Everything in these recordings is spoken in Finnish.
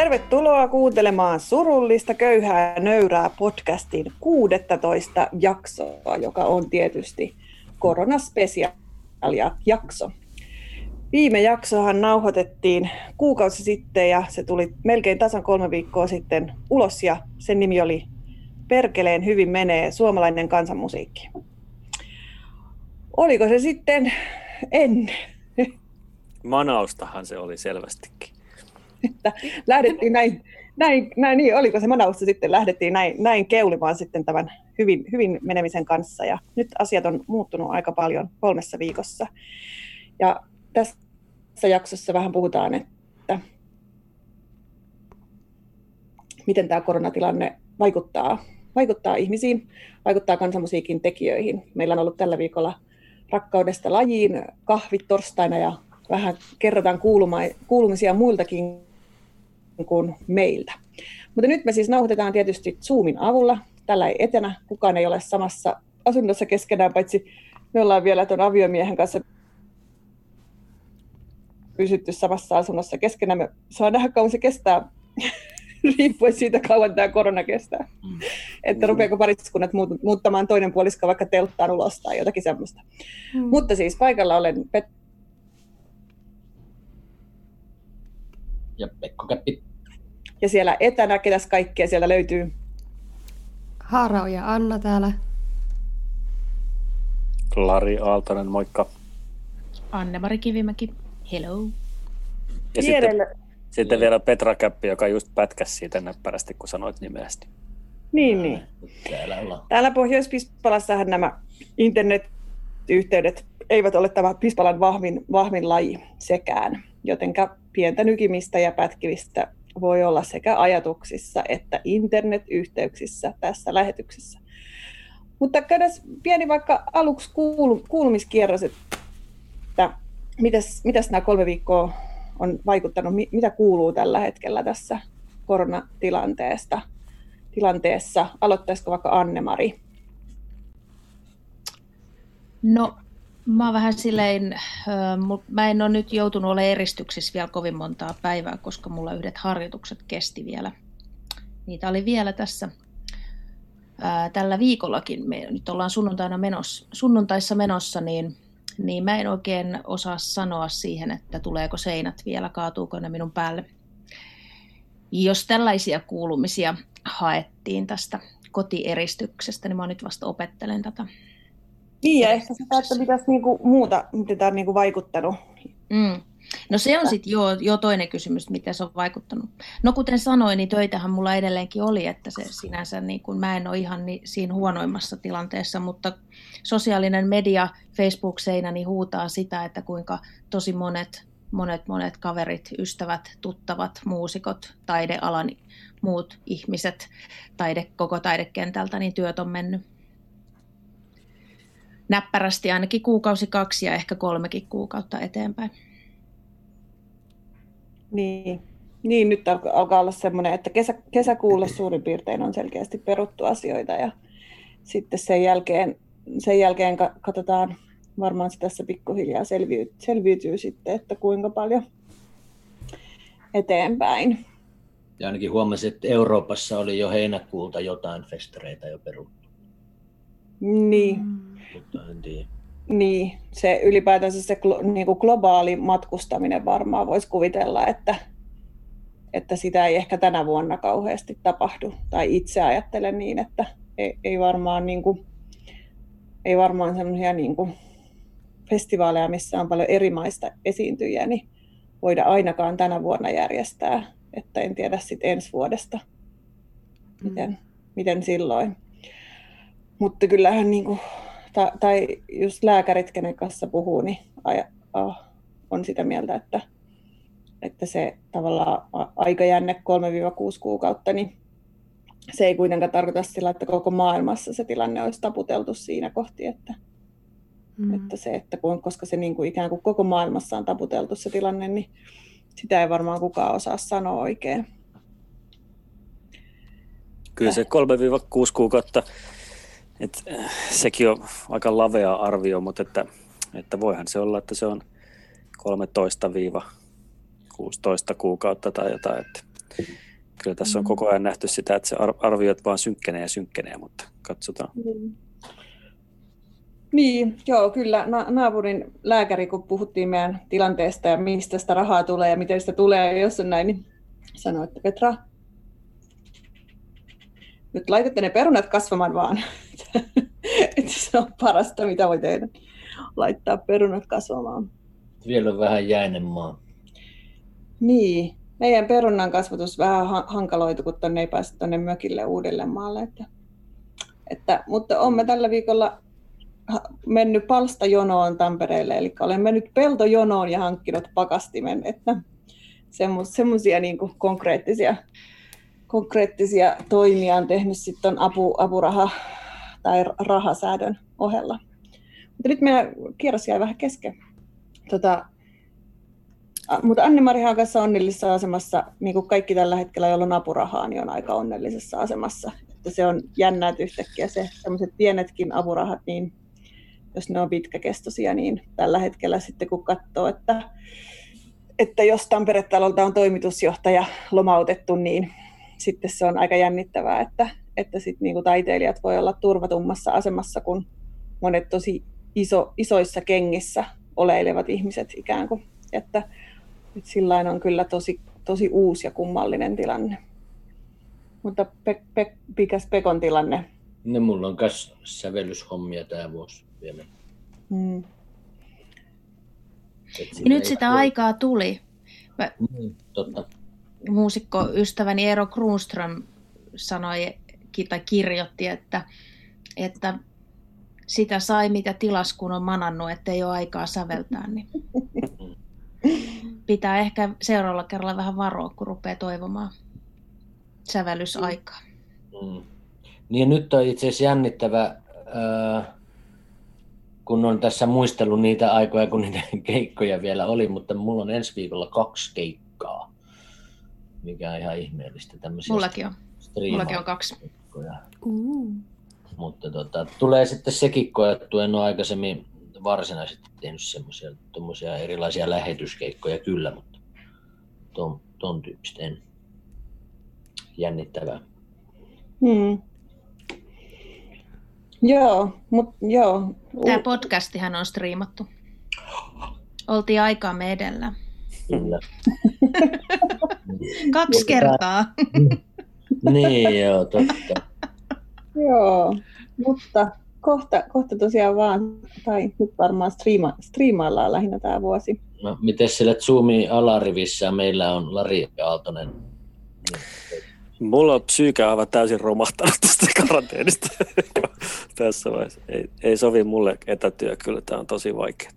Tervetuloa kuuntelemaan surullista, köyhää, nöyrää podcastin 16 jaksoa, joka on tietysti koronaspesiaalia jakso. Viime jaksohan nauhoitettiin kuukausi sitten ja se tuli melkein tasan kolme viikkoa sitten ulos ja sen nimi oli Perkeleen hyvin menee suomalainen kansanmusiikki. Oliko se sitten ennen? Manaustahan se oli selvästikin. Että lähdettiin näin, näin, näin, niin oliko se manausta sitten, lähdettiin näin, näin keulimaan sitten tämän hyvin, hyvin menemisen kanssa. Ja nyt asiat on muuttunut aika paljon kolmessa viikossa. Ja tässä jaksossa vähän puhutaan, että miten tämä koronatilanne vaikuttaa, vaikuttaa ihmisiin, vaikuttaa kansanmusiikin tekijöihin. Meillä on ollut tällä viikolla rakkaudesta lajiin kahvit torstaina ja vähän kerrotaan kuulumisia muiltakin kuin meiltä. Mutta nyt me siis nauhoitetaan tietysti Zoomin avulla. Tällä ei etenä, kukaan ei ole samassa asunnossa keskenään, paitsi me ollaan vielä tuon aviomiehen kanssa pysytty samassa asunnossa keskenään. Me saa nähdä, kauan se kestää, riippuen siitä, kauan tämä korona kestää. Mm. Että rupeako pariskunnat muuttamaan toinen puolisko vaikka telttaan ulos tai jotakin semmoista. Mm. Mutta siis paikalla olen Pet- ja Pekko Käppi. Ja siellä etänä, ketäs kaikkea sieltä löytyy? Haarao ja Anna täällä. Lari Aaltonen, moikka. Anne-Mari Kivimäki, hello. Ja sitten, sitten vielä Petra Käppi, joka just pätkäsi siitä näppärästi, kun sanoit nimeästi. Niin, niin. Täällä, Täällä Pohjois-Pispalassahan nämä internetyhteydet eivät ole tämä Pispalan vahvin, vahvin laji sekään, jotenka pientä nykimistä ja pätkivistä voi olla sekä ajatuksissa että internetyhteyksissä tässä lähetyksessä. Mutta käydään pieni vaikka aluksi kuulu, kuulumiskierros, että mitäs, mitäs nämä kolme viikkoa on vaikuttanut, mitä kuuluu tällä hetkellä tässä koronatilanteesta tilanteessa. Aloittaisiko vaikka Anne-Mari? No Mä oon vähän silleen, mä en ole nyt joutunut olemaan eristyksissä vielä kovin montaa päivää, koska mulla yhdet harjoitukset kesti vielä. Niitä oli vielä tässä tällä viikollakin. Me nyt ollaan sunnuntaina menossa, sunnuntaissa menossa, niin, niin mä en oikein osaa sanoa siihen, että tuleeko seinät vielä, kaatuuko ne minun päälle. Jos tällaisia kuulumisia haettiin tästä kotieristyksestä, niin mä nyt vasta opettelen tätä niin, ja ehkä sitä, että mitäs niinku muuta, miten tämä on niinku vaikuttanut. Mm. No se on sitten jo, jo toinen kysymys, miten se on vaikuttanut. No kuten sanoin, niin töitähän mulla edelleenkin oli, että se sinänsä, niin kun mä en ole ihan niin, siinä huonoimmassa tilanteessa, mutta sosiaalinen media, Facebook-seinä, niin huutaa sitä, että kuinka tosi monet, monet, monet kaverit, ystävät, tuttavat, muusikot, taidealan muut ihmiset, taide, koko taidekentältä, niin työt on mennyt näppärästi ainakin kuukausi kaksi ja ehkä kolmekin kuukautta eteenpäin. Niin, niin nyt alkaa olla semmoinen, että kesä, kesäkuulle suurin piirtein on selkeästi peruttu asioita ja sitten sen jälkeen, sen jälkeen katsotaan, varmaan se tässä pikkuhiljaa selviytyy, selviytyy sitten, että kuinka paljon eteenpäin. Ja ainakin huomasin, että Euroopassa oli jo heinäkuulta jotain festareita jo peruttu. Niin. Mm mutta en tiedä. Niin, se ylipäätänsä se niin kuin globaali matkustaminen varmaan voisi kuvitella, että, että sitä ei ehkä tänä vuonna kauheasti tapahdu. Tai itse ajattelen niin, että ei, ei varmaan, niin kuin, ei varmaan sellaisia niin kuin festivaaleja, missä on paljon eri maista esiintyjiä, niin voida ainakaan tänä vuonna järjestää. Että en tiedä sitten ensi vuodesta, miten, mm. miten silloin. Mutta kyllähän niin kuin ta, tai just lääkärit, kenen kanssa puhuu, niin aja, oh, on sitä mieltä, että, että se tavallaan aikajänne 3-6 kuukautta, niin se ei kuitenkaan tarkoita sillä, että koko maailmassa se tilanne olisi taputeltu siinä kohti, että, mm. että se, että kun, koska se niin kuin ikään kuin koko maailmassa on taputeltu se tilanne, niin sitä ei varmaan kukaan osaa sanoa oikein. Kyllä se 3-6 kuukautta et, äh, sekin on aika lavea arvio, mutta että, että voihan se olla, että se on 13-16 kuukautta tai jotain. Että kyllä tässä on koko ajan nähty sitä, että se arviot vaan synkkenee ja synkkenee, mutta katsotaan. Mm. Niin, joo, kyllä. Na- naapurin lääkäri, kun puhuttiin meidän tilanteesta ja mistä sitä rahaa tulee ja miten sitä tulee, jos on näin, niin sanoi, että Petra, nyt laitatte ne perunat kasvamaan vaan. että se on parasta, mitä voi tehdä. Laittaa perunat kasvamaan. Vielä on vähän jäinen maa. Niin, meidän perunan kasvatus vähän hankaloitu, kun tonne ei pääse tuonne mökille uudelle maalle. Että, että, mutta olemme tällä viikolla mennyt palstajonoon Tampereelle, eli olen mennyt peltojonoon ja hankkinut pakastimen, että semmoisia niin konkreettisia, konkreettisia toimia on tehnyt sitten apu, apuraha tai rahasäädön ohella. Mutta nyt meidän kierros jäi vähän kesken. Tota, mutta Anne-Mari kanssa onnellisessa asemassa, niin kuin kaikki tällä hetkellä, jolla on apurahaa, niin on aika onnellisessa asemassa. Että se on jännää, että yhtäkkiä se, sellaiset pienetkin apurahat, niin jos ne on pitkäkestoisia, niin tällä hetkellä sitten kun katsoo, että, että jos Tampere-talolta on toimitusjohtaja lomautettu, niin sitten se on aika jännittävää, että, että sit niin kuin taiteilijat voi olla turvatummassa asemassa kuin monet tosi iso, isoissa kengissä oleilevat ihmiset ikään kuin. Että, että sillä on kyllä tosi, tosi uusi ja kummallinen tilanne. Mutta pe, pe, mikäs Pekon tilanne? No mulla on myös sävellyshommia tämä vuosi vielä. Mm. Nyt sitä ole. aikaa tuli. Mä, mm, totta. Muusikko ystäväni Eero Kruunström sanoi tai kirjoitti, että, että sitä sai mitä tilas, kun on manannut, ettei ole aikaa säveltää. Niin pitää ehkä seuraavalla kerralla vähän varoa, kun rupeaa toivomaan sävellysaikaa. Mm. Niin nyt on itse asiassa jännittävä, kun on tässä muistellut niitä aikoja, kun niitä keikkoja vielä oli, mutta mulla on ensi viikolla kaksi keikkaa, mikä on ihan ihmeellistä. Mullakin on. Mullakin on kaksi. Uh. Mutta tota, tulee sitten sekin koettu, en ole aikaisemmin varsinaisesti tehnyt semmoisia erilaisia lähetyskeikkoja kyllä, mutta ton, ton tyyppistä en. Jännittävää. Hmm. Joo, mut joo. Tämä podcastihan on striimattu. Oltiin aikaamme edellä. Kyllä. Kaksi kertaa. niin, joo, totta. joo, mutta kohta, kohta tosiaan vaan, tai nyt varmaan striima, striimaillaan lähinnä tämä vuosi. No, miten siellä Zoomin alarivissä meillä on Lari Aaltonen? Mulla on psyykä aivan täysin romahtanut tästä karanteenista tässä vaiheessa. Ei, ei sovi mulle etätyö, kyllä tämä on tosi vaikeaa.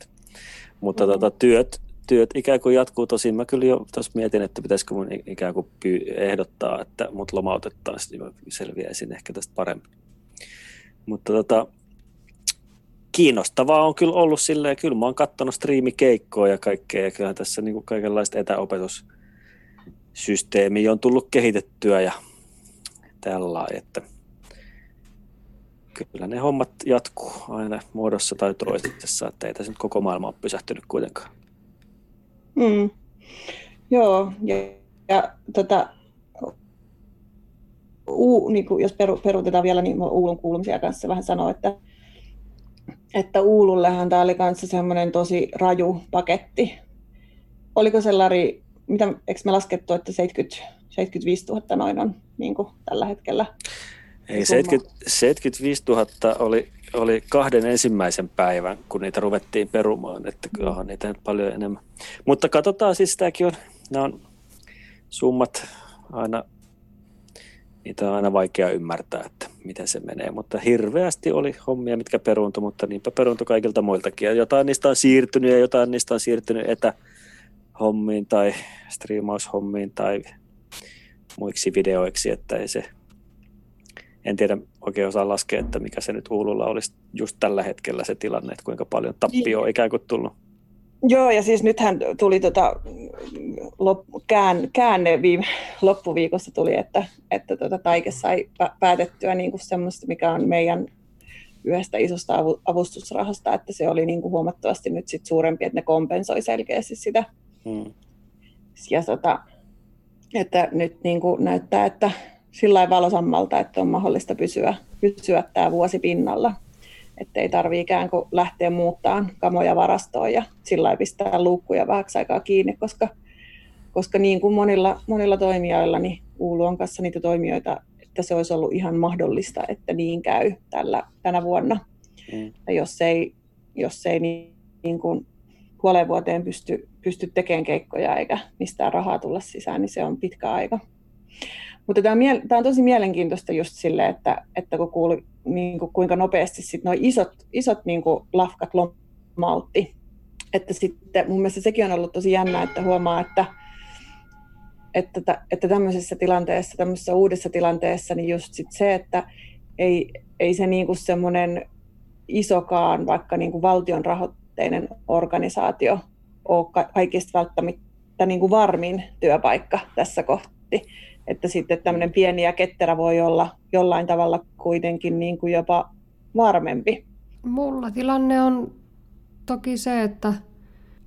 Mutta mm-hmm. tota, työt, työt ikään kuin jatkuu tosin. Mä kyllä jo tuossa mietin, että pitäisikö mun ikään kuin ehdottaa, että mut lomautettaisiin, niin mä selviäisin ehkä tästä paremmin. Mutta tota, kiinnostavaa on kyllä ollut silleen, kyllä mä oon katsonut striimikeikkoja ja kaikkea, ja kyllähän tässä niin kuin kaikenlaista etäopetussysteemiä on tullut kehitettyä ja tällä että kyllä ne hommat jatkuu aina muodossa tai toisessa, että ei tässä nyt koko maailma ole pysähtynyt kuitenkaan. Mm. Joo, ja, ja tota, U, niin kuin jos peru, peruutetaan vielä, niin Uulun kuulumisia kanssa vähän sanoa, että, että Uulullehan tämä oli kanssa semmoinen tosi raju paketti. Oliko se Lari, mitä, eikö me laskettu, että 70, 75 000 noin on niin kuin tällä hetkellä? Ei, 70, 75 000 oli, oli kahden ensimmäisen päivän, kun niitä ruvettiin perumaan, että kyllähän niitä nyt paljon enemmän. Mutta katsotaan, siis tämäkin on, nämä on summat aina niitä on aina vaikea ymmärtää, että miten se menee, mutta hirveästi oli hommia, mitkä peruuntu, mutta niinpä peruuntu kaikilta muiltakin. Ja jotain niistä on siirtynyt ja jotain niistä on siirtynyt etähommiin tai striimaushommiin tai muiksi videoiksi, että ei se, en tiedä oikein osaa laskea, että mikä se nyt Uululla olisi just tällä hetkellä se tilanne, että kuinka paljon tappio on ikään kuin tullut. Joo, ja siis nythän tuli tota, lop, kään, käänne viime loppuviikossa tuli, että, että tota, Taike sai päätettyä niin kuin semmoista, mikä on meidän yhdestä isosta avustusrahasta, että se oli niin kuin huomattavasti nyt sit suurempi, että ne kompensoi selkeästi sitä. Hmm. Ja tota, että nyt niin kuin näyttää, että sillä valosammalta, että on mahdollista pysyä, pysyä tämä vuosi pinnalla. Että ei tarvitse ikään kuin lähteä muuttaa kamoja varastoon ja sillä pistää luukkuja vähäksi aikaa kiinni, koska, koska niin kuin monilla, monilla toimijoilla, niin Uulu on kanssa niitä toimijoita, että se olisi ollut ihan mahdollista, että niin käy tällä, tänä vuonna. Mm. Ja jos ei, jos ei niin, niin kuin puoleen vuoteen pysty, pysty tekemään keikkoja eikä mistään rahaa tulla sisään, niin se on pitkä aika. Mutta tämä on, tämä on tosi mielenkiintoista just sille, että, että kun kuuli, niin kuin, kuinka nopeasti sit nuo isot, isot niin kuin lafkat lomautti. Että sitten mun mielestä sekin on ollut tosi jännä, että huomaa, että, että, että tämmöisessä tilanteessa, tämmöisessä uudessa tilanteessa, niin just sit se, että ei, ei se niin semmoinen isokaan, vaikka niin kuin valtion rahoitteinen organisaatio ole kaikista välttämättä niin kuin varmin työpaikka tässä kohti että sitten tämmöinen pieni ja ketterä voi olla jollain tavalla kuitenkin niin kuin jopa varmempi. Mulla tilanne on toki se, että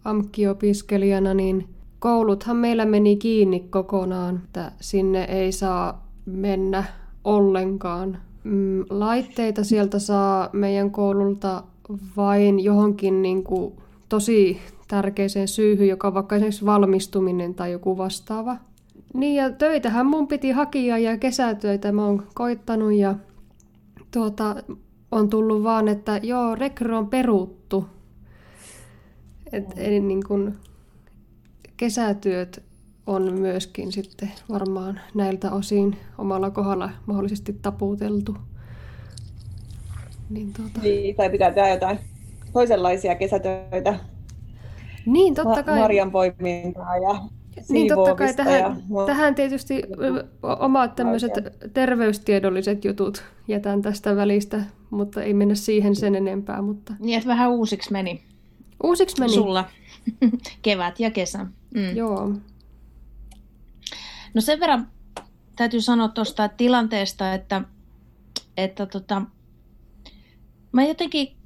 AMKI-opiskelijana niin kouluthan meillä meni kiinni kokonaan, että sinne ei saa mennä ollenkaan. Mm, laitteita sieltä saa meidän koululta vain johonkin niin kuin tosi tärkeiseen syyhyn, joka on vaikka esimerkiksi valmistuminen tai joku vastaava. Niin ja töitähän mun piti hakia ja kesätöitä mä oon koittanut ja tuota, on tullut vaan, että joo, rekry on peruttu. Et, eli niin kun kesätyöt on myöskin sitten varmaan näiltä osin omalla kohdalla mahdollisesti taputeltu. Niin, tuota... niin tai pitää tehdä jotain toisenlaisia kesätöitä. Niin, totta kai. Marjan poimintaa ja niin totta kai tähän, ja... tähän tietysti omat tämmöiset terveystiedolliset jutut jätän tästä välistä, mutta ei mennä siihen sen enempää. Mutta... Niin, että vähän uusiksi meni. Uusiksi meni. Sulla. Kevät ja kesä. Mm. Joo. No sen verran täytyy sanoa tuosta tilanteesta, että, että tota, mä jotenkin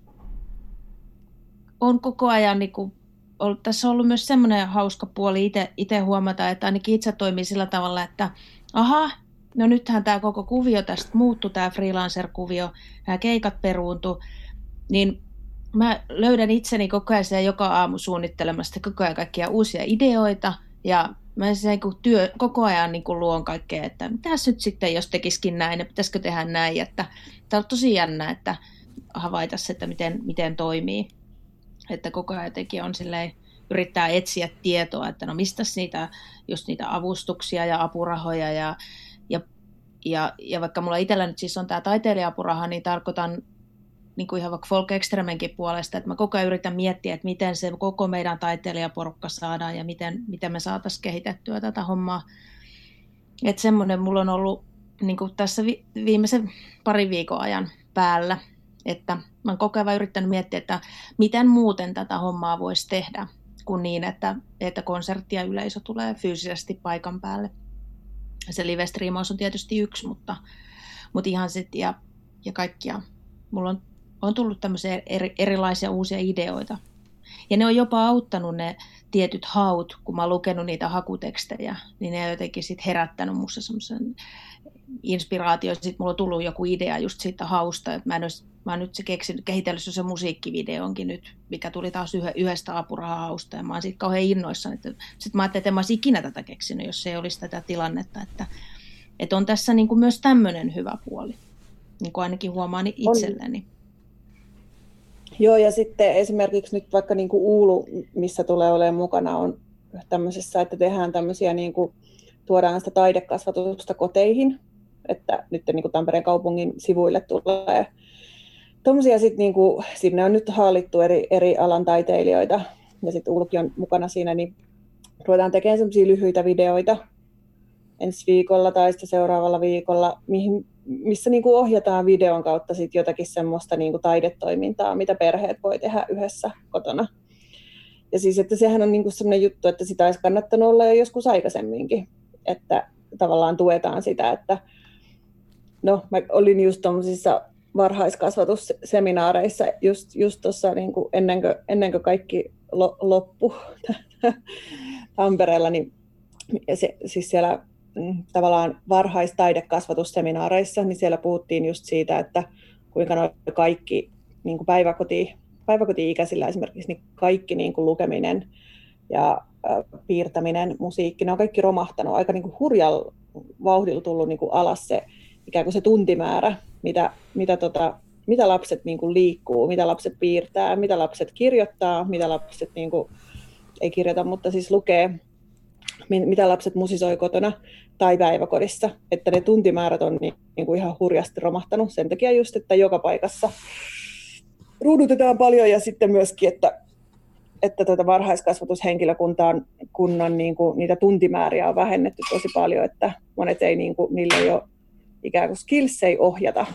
on koko ajan niin kuin ollut, tässä on ollut myös semmoinen hauska puoli itse huomata, että ainakin itse toimii sillä tavalla, että aha, no nythän tämä koko kuvio tästä muuttui, tämä freelancer-kuvio, nämä keikat peruuntu, niin mä löydän itseni koko ajan joka aamu suunnittelemasta koko ajan kaikkia uusia ideoita ja mä se niin työ, koko ajan niin kuin luon kaikkea, että mitäs nyt sitten, jos tekisikin näin, ja pitäisikö tehdä näin, että tämä on tosi jännä, että havaita se, että miten, miten toimii että koko ajan jotenkin on silleen, yrittää etsiä tietoa, että no mistä niitä, just niitä avustuksia ja apurahoja ja, ja, ja, ja vaikka mulla itsellä nyt siis on tämä taiteilijaapuraha, niin tarkoitan niin kuin ihan vaikka Folk Extremenkin puolesta, että mä koko ajan yritän miettiä, että miten se koko meidän taiteilijaporukka saadaan ja miten, miten me saataisiin kehitettyä tätä hommaa. Että semmoinen mulla on ollut niin kuin tässä vi, viimeisen parin viikon ajan päällä, että mä oon koko ajan yrittänyt miettiä, että miten muuten tätä hommaa voisi tehdä, kuin niin, että, että konsertti ja yleisö tulee fyysisesti paikan päälle. Se live on tietysti yksi, mutta, mutta ihan sitten ja, ja kaikkia. Mulla on, on tullut tämmöisiä eri, erilaisia uusia ideoita. Ja ne on jopa auttanut ne tietyt haut, kun mä oon lukenut niitä hakutekstejä, niin ne on jotenkin sit herättänyt musta semmoisen inspiraatio. Sitten mulla on tullut joku idea just siitä hausta, että mä en olisi mä oon nyt se keksinyt, kehitellyt se musiikkivideonkin nyt, mikä tuli taas yhä, yhdestä apurahahausta, ja mä oon siitä kauhean innoissani. Sitten mä ajattelin, että mä olisin ikinä tätä keksinyt, jos ei olisi tätä tilannetta, että, että on tässä niin kuin myös tämmöinen hyvä puoli, niin kuin ainakin huomaan itselleni. On. Joo, ja sitten esimerkiksi nyt vaikka niin kuin Uulu, missä tulee olemaan mukana, on tämmöisessä, että tehdään tämmöisiä, niin kuin, tuodaan sitä taidekasvatusta koteihin, että nyt niin kuin Tampereen kaupungin sivuille tulee tuommoisia sitten niinku, sinne on nyt haalittu eri, eri alan taiteilijoita ja sitten Ulki on mukana siinä, niin ruvetaan tekemään semmoisia lyhyitä videoita ensi viikolla tai sitten seuraavalla viikolla, mihin, missä niinku ohjataan videon kautta sit jotakin semmoista niinku taidetoimintaa, mitä perheet voi tehdä yhdessä kotona. Ja siis, että sehän on niinku semmoinen juttu, että sitä olisi kannattanut olla jo joskus aikaisemminkin, että tavallaan tuetaan sitä, että no mä olin just tuommoisissa varhaiskasvatusseminaareissa just, just tuossa niin ennen, kuin, ennen kuin kaikki lo, loppu Tampereella, niin, se, siis siellä mm, tavallaan varhaistaidekasvatusseminaareissa, niin siellä puhuttiin just siitä, että kuinka noi kaikki niin kuin päiväkoti, päiväkoti-ikäisillä esimerkiksi, niin kaikki niin kuin lukeminen ja piirtäminen, musiikki, ne on kaikki romahtanut. Aika niin kuin hurjalla vauhdilla tullut niin kuin alas se ikään kuin se tuntimäärä, mitä, mitä, tota, mitä lapset niin kuin liikkuu, mitä lapset piirtää, mitä lapset kirjoittaa, mitä lapset niin kuin, ei kirjoita, mutta siis lukee, mitä lapset musisoi kotona tai päiväkodissa, että ne tuntimäärät on niin, niin kuin ihan hurjasti romahtanut sen takia just, että joka paikassa ruudutetaan paljon ja sitten myöskin, että, että tuota varhaiskasvatushenkilökuntaan kunnan niin kuin, niitä tuntimääriä on vähennetty tosi paljon, että monet ei, niin kuin, niille ei ole ikään kuin skills ei ohjata,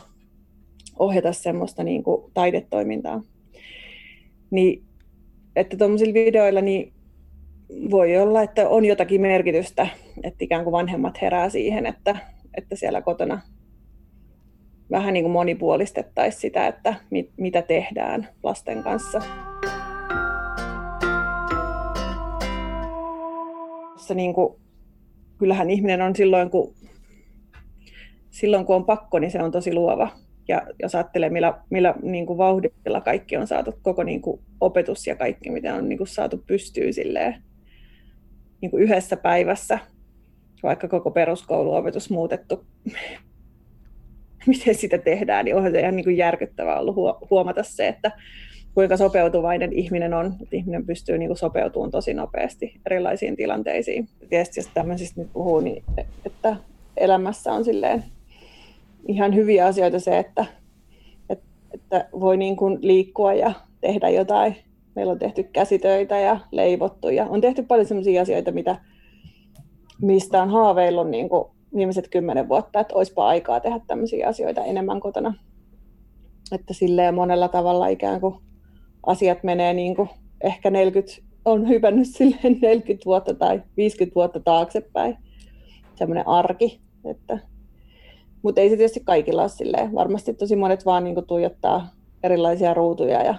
ohjata semmoista niin kuin taidetoimintaa. Niin, että tuommoisilla videoilla niin voi olla, että on jotakin merkitystä, että ikään kuin vanhemmat herää siihen, että, että siellä kotona vähän niin kuin monipuolistettaisiin sitä, että mit, mitä tehdään lasten kanssa. Niin kuin, kyllähän ihminen on silloin, kun silloin kun on pakko, niin se on tosi luova. Ja jos ajattelee, millä, millä niin kuin vauhdilla kaikki on saatu, koko niin kuin opetus ja kaikki, mitä on niin kuin saatu pystyy silleen, niin kuin yhdessä päivässä, vaikka koko peruskouluopetus muutettu, miten sitä tehdään, niin onhan se ihan niin kuin järkyttävää ollut huomata se, että kuinka sopeutuvainen ihminen on, että ihminen pystyy niin kuin sopeutumaan tosi nopeasti erilaisiin tilanteisiin. Tietysti jos tämmöisistä nyt puhuu, niin että elämässä on silleen ihan hyviä asioita se, että, että, että voi niin kuin liikkua ja tehdä jotain. Meillä on tehty käsitöitä ja leivottu ja on tehty paljon sellaisia asioita, mitä, mistä on haaveillut niin kuin viimeiset kymmenen vuotta, että olisipa aikaa tehdä tämmöisiä asioita enemmän kotona. Että silleen monella tavalla ikään kuin asiat menee niin kuin ehkä 40, on hypännyt silleen 40 vuotta tai 50 vuotta taaksepäin. Semmoinen arki, että mutta ei se tietysti kaikilla ole silleen. Varmasti tosi monet vaan niin tuijottaa erilaisia ruutuja ja,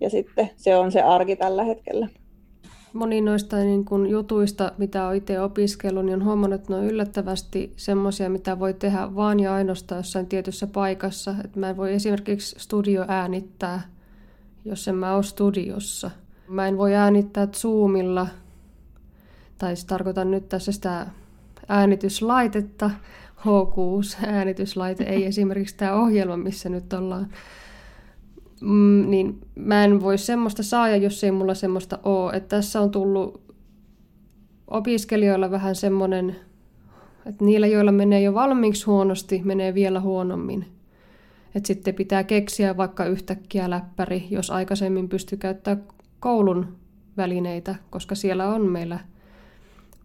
ja sitten se on se arki tällä hetkellä. Moni noista niin kun jutuista, mitä olen itse opiskellut, niin on huomannut, että ne on yllättävästi semmoisia, mitä voi tehdä vaan ja ainoastaan jossain tietyssä paikassa. Että mä en voi esimerkiksi studio äänittää, jos en mä ole studiossa. Mä en voi äänittää Zoomilla, tai siis tarkoitan nyt tässä sitä äänityslaitetta, H6-äänityslaite, ei esimerkiksi tämä ohjelma, missä nyt ollaan. Mm, niin mä en voi semmoista saada, jos ei mulla semmoista ole. Että tässä on tullut opiskelijoilla vähän semmoinen, että niillä, joilla menee jo valmiiksi huonosti, menee vielä huonommin. Että sitten pitää keksiä vaikka yhtäkkiä läppäri, jos aikaisemmin pystyy käyttämään koulun välineitä, koska siellä on meillä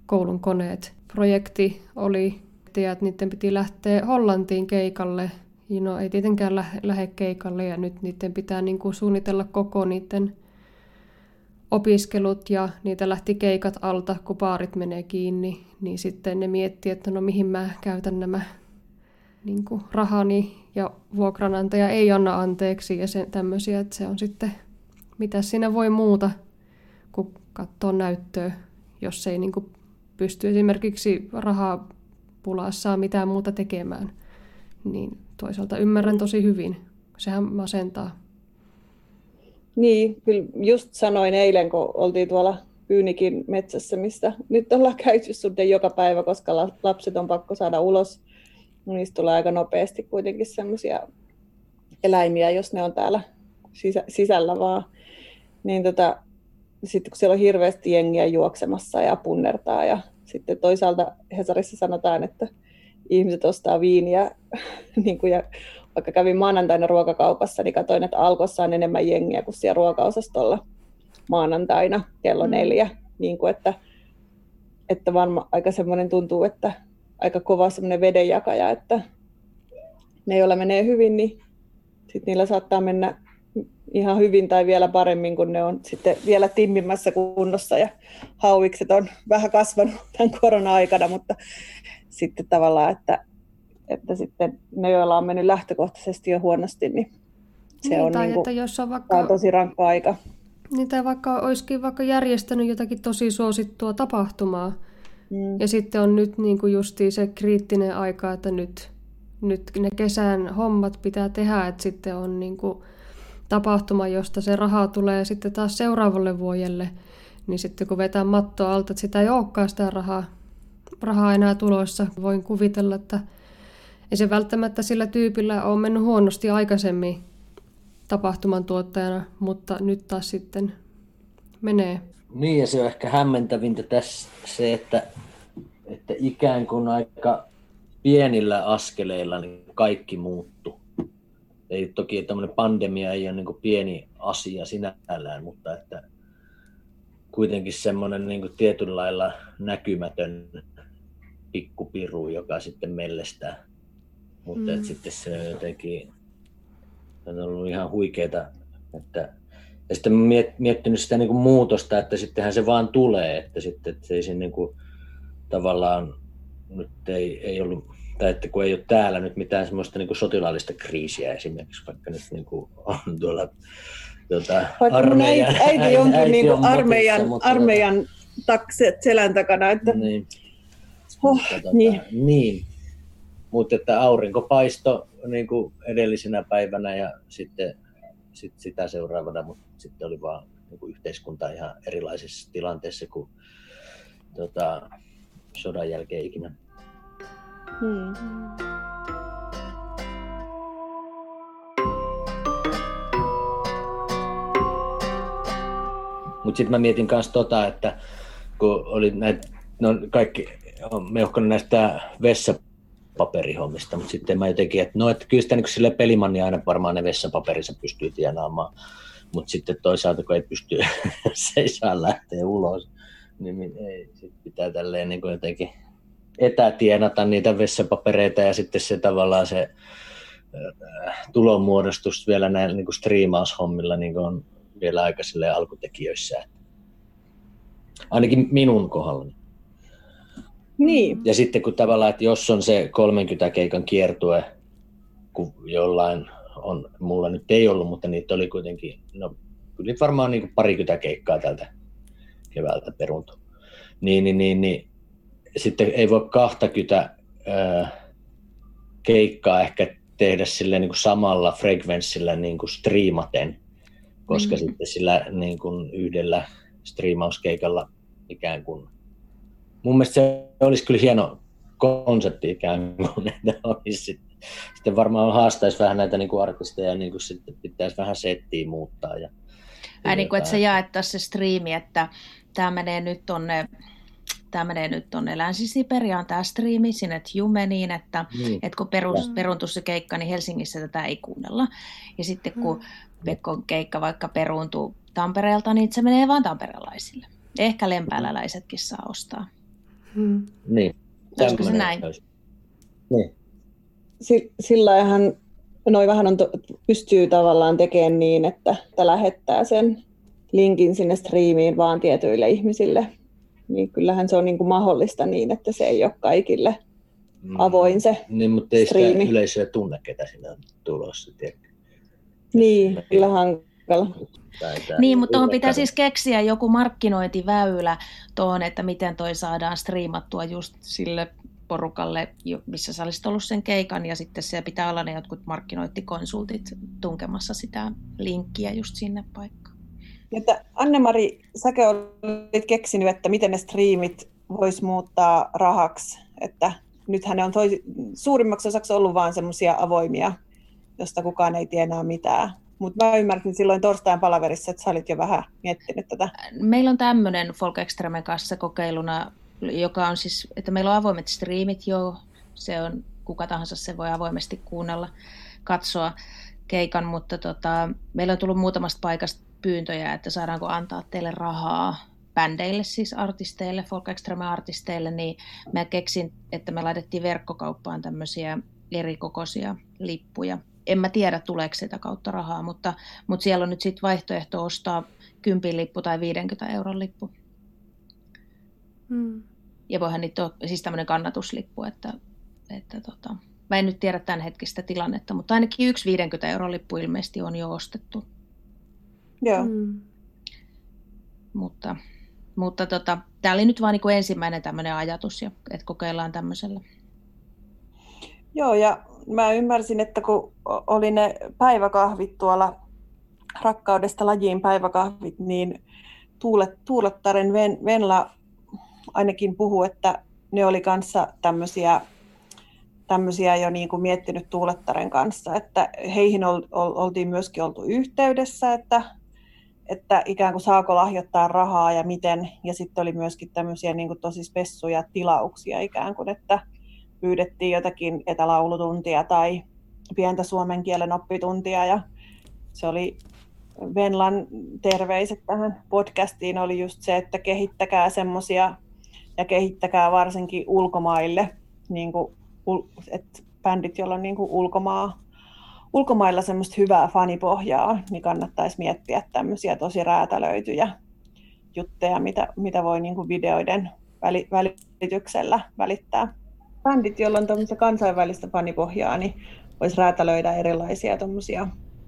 koulun koneet. Projekti oli että niiden piti lähteä Hollantiin keikalle. No ei tietenkään lähe, lähde keikalle ja nyt niiden pitää niin kuin suunnitella koko niiden opiskelut ja niitä lähti keikat alta, kun baarit menee kiinni, niin sitten ne miettii, että no mihin mä käytän nämä niin kuin rahani ja vuokranantaja ei anna anteeksi ja sen tämmöisiä, että se on sitten, mitä siinä voi muuta, kun katsoo näyttöä, jos ei niin kuin pysty esimerkiksi rahaa pulassa mitään muuta tekemään. Niin toisaalta ymmärrän tosi hyvin. Sehän masentaa. Niin, kyllä just sanoin eilen, kun oltiin tuolla Pyynikin metsässä, mistä nyt ollaan käyty suhteen joka päivä, koska lapset on pakko saada ulos. Niistä tulee aika nopeasti kuitenkin semmoisia eläimiä, jos ne on täällä sisä, sisällä vaan. Niin tota, sitten kun siellä on hirveästi jengiä juoksemassa ja punnertaa ja sitten toisaalta Hesarissa sanotaan, että ihmiset ostaa viiniä, niin kuin ja vaikka kävin maanantaina ruokakaupassa, niin katsoin, että Alkossa on enemmän jengiä kuin siellä ruokaosastolla maanantaina kello mm. neljä. Niin kuin että, että varmaan aika semmoinen tuntuu, että aika kova semmoinen vedenjakaja, että ne, joilla menee hyvin, niin sitten niillä saattaa mennä ihan hyvin tai vielä paremmin, kun ne on sitten vielä timmimmässä kunnossa ja hauikset on vähän kasvanut tämän korona-aikana, mutta sitten tavallaan, että, että sitten ne, joilla on mennyt lähtökohtaisesti jo huonosti, niin se niin, on, tai niin kuin, että jos on, vaikka, on tosi rankka aika. Niin tai vaikka olisikin vaikka järjestänyt jotakin tosi suosittua tapahtumaa. Mm. Ja sitten on nyt niin kuin justiin se kriittinen aika, että nyt, nyt ne kesän hommat pitää tehdä, että sitten on niin kuin tapahtuma, josta se raha tulee sitten taas seuraavalle vuodelle. Niin sitten kun vetää mattoa alta, että sitä ei olekaan sitä rahaa, rahaa enää tulossa, voin kuvitella, että ei se välttämättä sillä tyypillä ole mennyt huonosti aikaisemmin tapahtuman tuottajana, mutta nyt taas sitten menee. Niin, ja se on ehkä hämmentävintä tässä se, että, että ikään kuin aika pienillä askeleilla niin kaikki muuttuu. Ei toki tämmöinen pandemia ei ole niin pieni asia sinällään, mutta että kuitenkin semmoinen niin tietyllä lailla näkymätön pikkupiru, joka sitten mellestää. Mutta mm. sitten se on jotenkin on ollut ihan huikeeta. Että, ja sitten miet, miettinyt sitä niin kuin muutosta, että sittenhän se vaan tulee, että sitten että se ei siinä niin kuin, tavallaan nyt ei, ei ollut, tai että kun ei ole täällä nyt mitään semmoista niin kuin sotilaallista kriisiä esimerkiksi, vaikka nyt niin kuin on tuolla tuota, armeijan, äiti, äiti onkin äiti niin on armeijan, motissa, mutta, armeijan takset selän takana, että niin. Oh, mutta, tuota, niin. niin. Mutta että aurinko paisto niin kuin edellisenä päivänä ja sitten sit sitä seuraavana, mutta sitten oli vaan niin kuin yhteiskunta ihan erilaisessa tilanteessa kuin tota, sodan jälkeen ikinä. Hmm. Mutta sitten mä mietin myös tota, että kun oli näitä, no kaikki, on meuhkannut näistä vessa paperihommista, mutta sitten mä jotenkin, että no, että kyllä sitä niin sille pelimanni aina varmaan ne vessapaperissa pystyy tienaamaan, mutta sitten toisaalta kun ei pysty, se ei saa lähteä ulos, niin ei, sit pitää tälleen niin jotenkin etätienata niitä vessapapereita ja sitten se tavallaan se äh, tulonmuodostus vielä näillä niin kuin striimaushommilla niin kuin on vielä aika alkutekijöissä. Ainakin minun kohdallani. Niin. Ja sitten kun tavallaan, että jos on se 30 keikan kiertue, kun jollain on, mulla nyt ei ollut, mutta niitä oli kuitenkin, no kyllä varmaan niin parikymmentä keikkaa tältä keväältä peruntu. Niin, niin, niin, niin, sitten ei voi 20 ää, keikkaa ehkä tehdä sille niin kuin samalla frekvenssillä niin kuin striimaten, koska mm. sitten sillä niin kuin yhdellä striimauskeikalla ikään kuin mun mielestä se olisi kyllä hieno konsepti ikään kuin, että olisi sitten, sitten varmaan haastaisi vähän näitä niin kuin artisteja, niin kuin sitten pitäisi vähän settiä muuttaa. Ja, Ai niin kuin, että se jaettaisiin se striimi, että tämä menee nyt tonne tämä menee nyt tuonne Länsi-Siperiaan tämä striimi sinne Jumeniin, että, niin. että kun perus, peruuntuu se keikka, niin Helsingissä tätä ei kuunnella. Ja sitten kun mm. Pekkon keikka vaikka peruuntuu Tampereelta, niin se menee vain tamperelaisille. Ehkä lempääläläisetkin saa ostaa. Hmm. Niin. Olisiko se näin? Niin. Sillä hän noin vähän on to, pystyy tavallaan tekemään niin, että, että lähettää sen linkin sinne striimiin vaan tietyille ihmisille. Niin kyllähän se on niin kuin mahdollista niin, että se ei ole kaikille mm. avoin se Niin, mutta ei striimi. sitä yleisöä tunne, ketä sinne on tulossa. Tiedätkö? Niin, kyllä hankala. Niin, mutta tuohon pitää siis keksiä joku markkinointiväylä tuohon, että miten toi saadaan striimattua just sille porukalle, missä sä olisit ollut sen keikan, ja sitten siellä pitää olla ne jotkut markkinointikonsultit tunkemassa sitä linkkiä just sinne paikkaan. Että Anne-Mari, säkö olit keksinyt, että miten ne striimit vois muuttaa rahaksi, että nythän ne on toi, suurimmaksi osaksi ollut vain semmoisia avoimia, josta kukaan ei tienaa mitään. Mutta mä ymmärsin silloin torstain palaverissa, että sä olit jo vähän miettinyt tätä. Meillä on tämmöinen Folk Extreme kanssa kokeiluna, joka on siis, että meillä on avoimet striimit jo, se on kuka tahansa se voi avoimesti kuunnella, katsoa keikan, mutta tota, meillä on tullut muutamasta paikasta pyyntöjä, että saadaanko antaa teille rahaa bändeille, siis artisteille, folk extreme artisteille, niin mä keksin, että me laitettiin verkkokauppaan tämmöisiä erikokoisia lippuja, en mä tiedä, tuleeko sitä kautta rahaa, mutta, mutta siellä on nyt sitten vaihtoehto ostaa 10 lippu tai 50 euron lippu. Hmm. Ja voihan niitä ole, siis tämmöinen kannatuslippu, että, että tota, mä en nyt tiedä tämän hetkistä tilannetta, mutta ainakin yksi 50 euron lippu ilmeisesti on jo ostettu. Joo. Hmm. Mutta, mutta tota, tämä oli nyt vain niin ensimmäinen tämmöinen ajatus, että kokeillaan tämmöisellä. Joo, ja mä ymmärsin, että kun oli ne päiväkahvit tuolla rakkaudesta lajiin päiväkahvit, niin Tuulet, Tuulettaren Ven, Venla ainakin puhuu, että ne oli kanssa tämmöisiä, tämmöisiä jo niin kuin miettinyt Tuulettaren kanssa, että heihin ol, ol, oltiin myöskin oltu yhteydessä, että, että ikään kuin saako lahjoittaa rahaa ja miten, ja sitten oli myöskin tämmöisiä niin kuin tosi spessuja tilauksia ikään kuin, että pyydettiin jotakin etälaulutuntia tai pientä suomen kielen oppituntia. Ja se oli Venlan terveiset tähän podcastiin oli just se, että kehittäkää semmoisia ja kehittäkää varsinkin ulkomaille, niin kuin, että bändit, joilla on niin kuin ulkomaa, ulkomailla semmoista hyvää fanipohjaa, niin kannattaisi miettiä tämmöisiä tosi räätälöityjä jutteja, mitä, mitä voi niin kuin videoiden välityksellä välittää. Bändit, joilla on kansainvälistä fanipohjaa, niin voisi räätälöidä erilaisia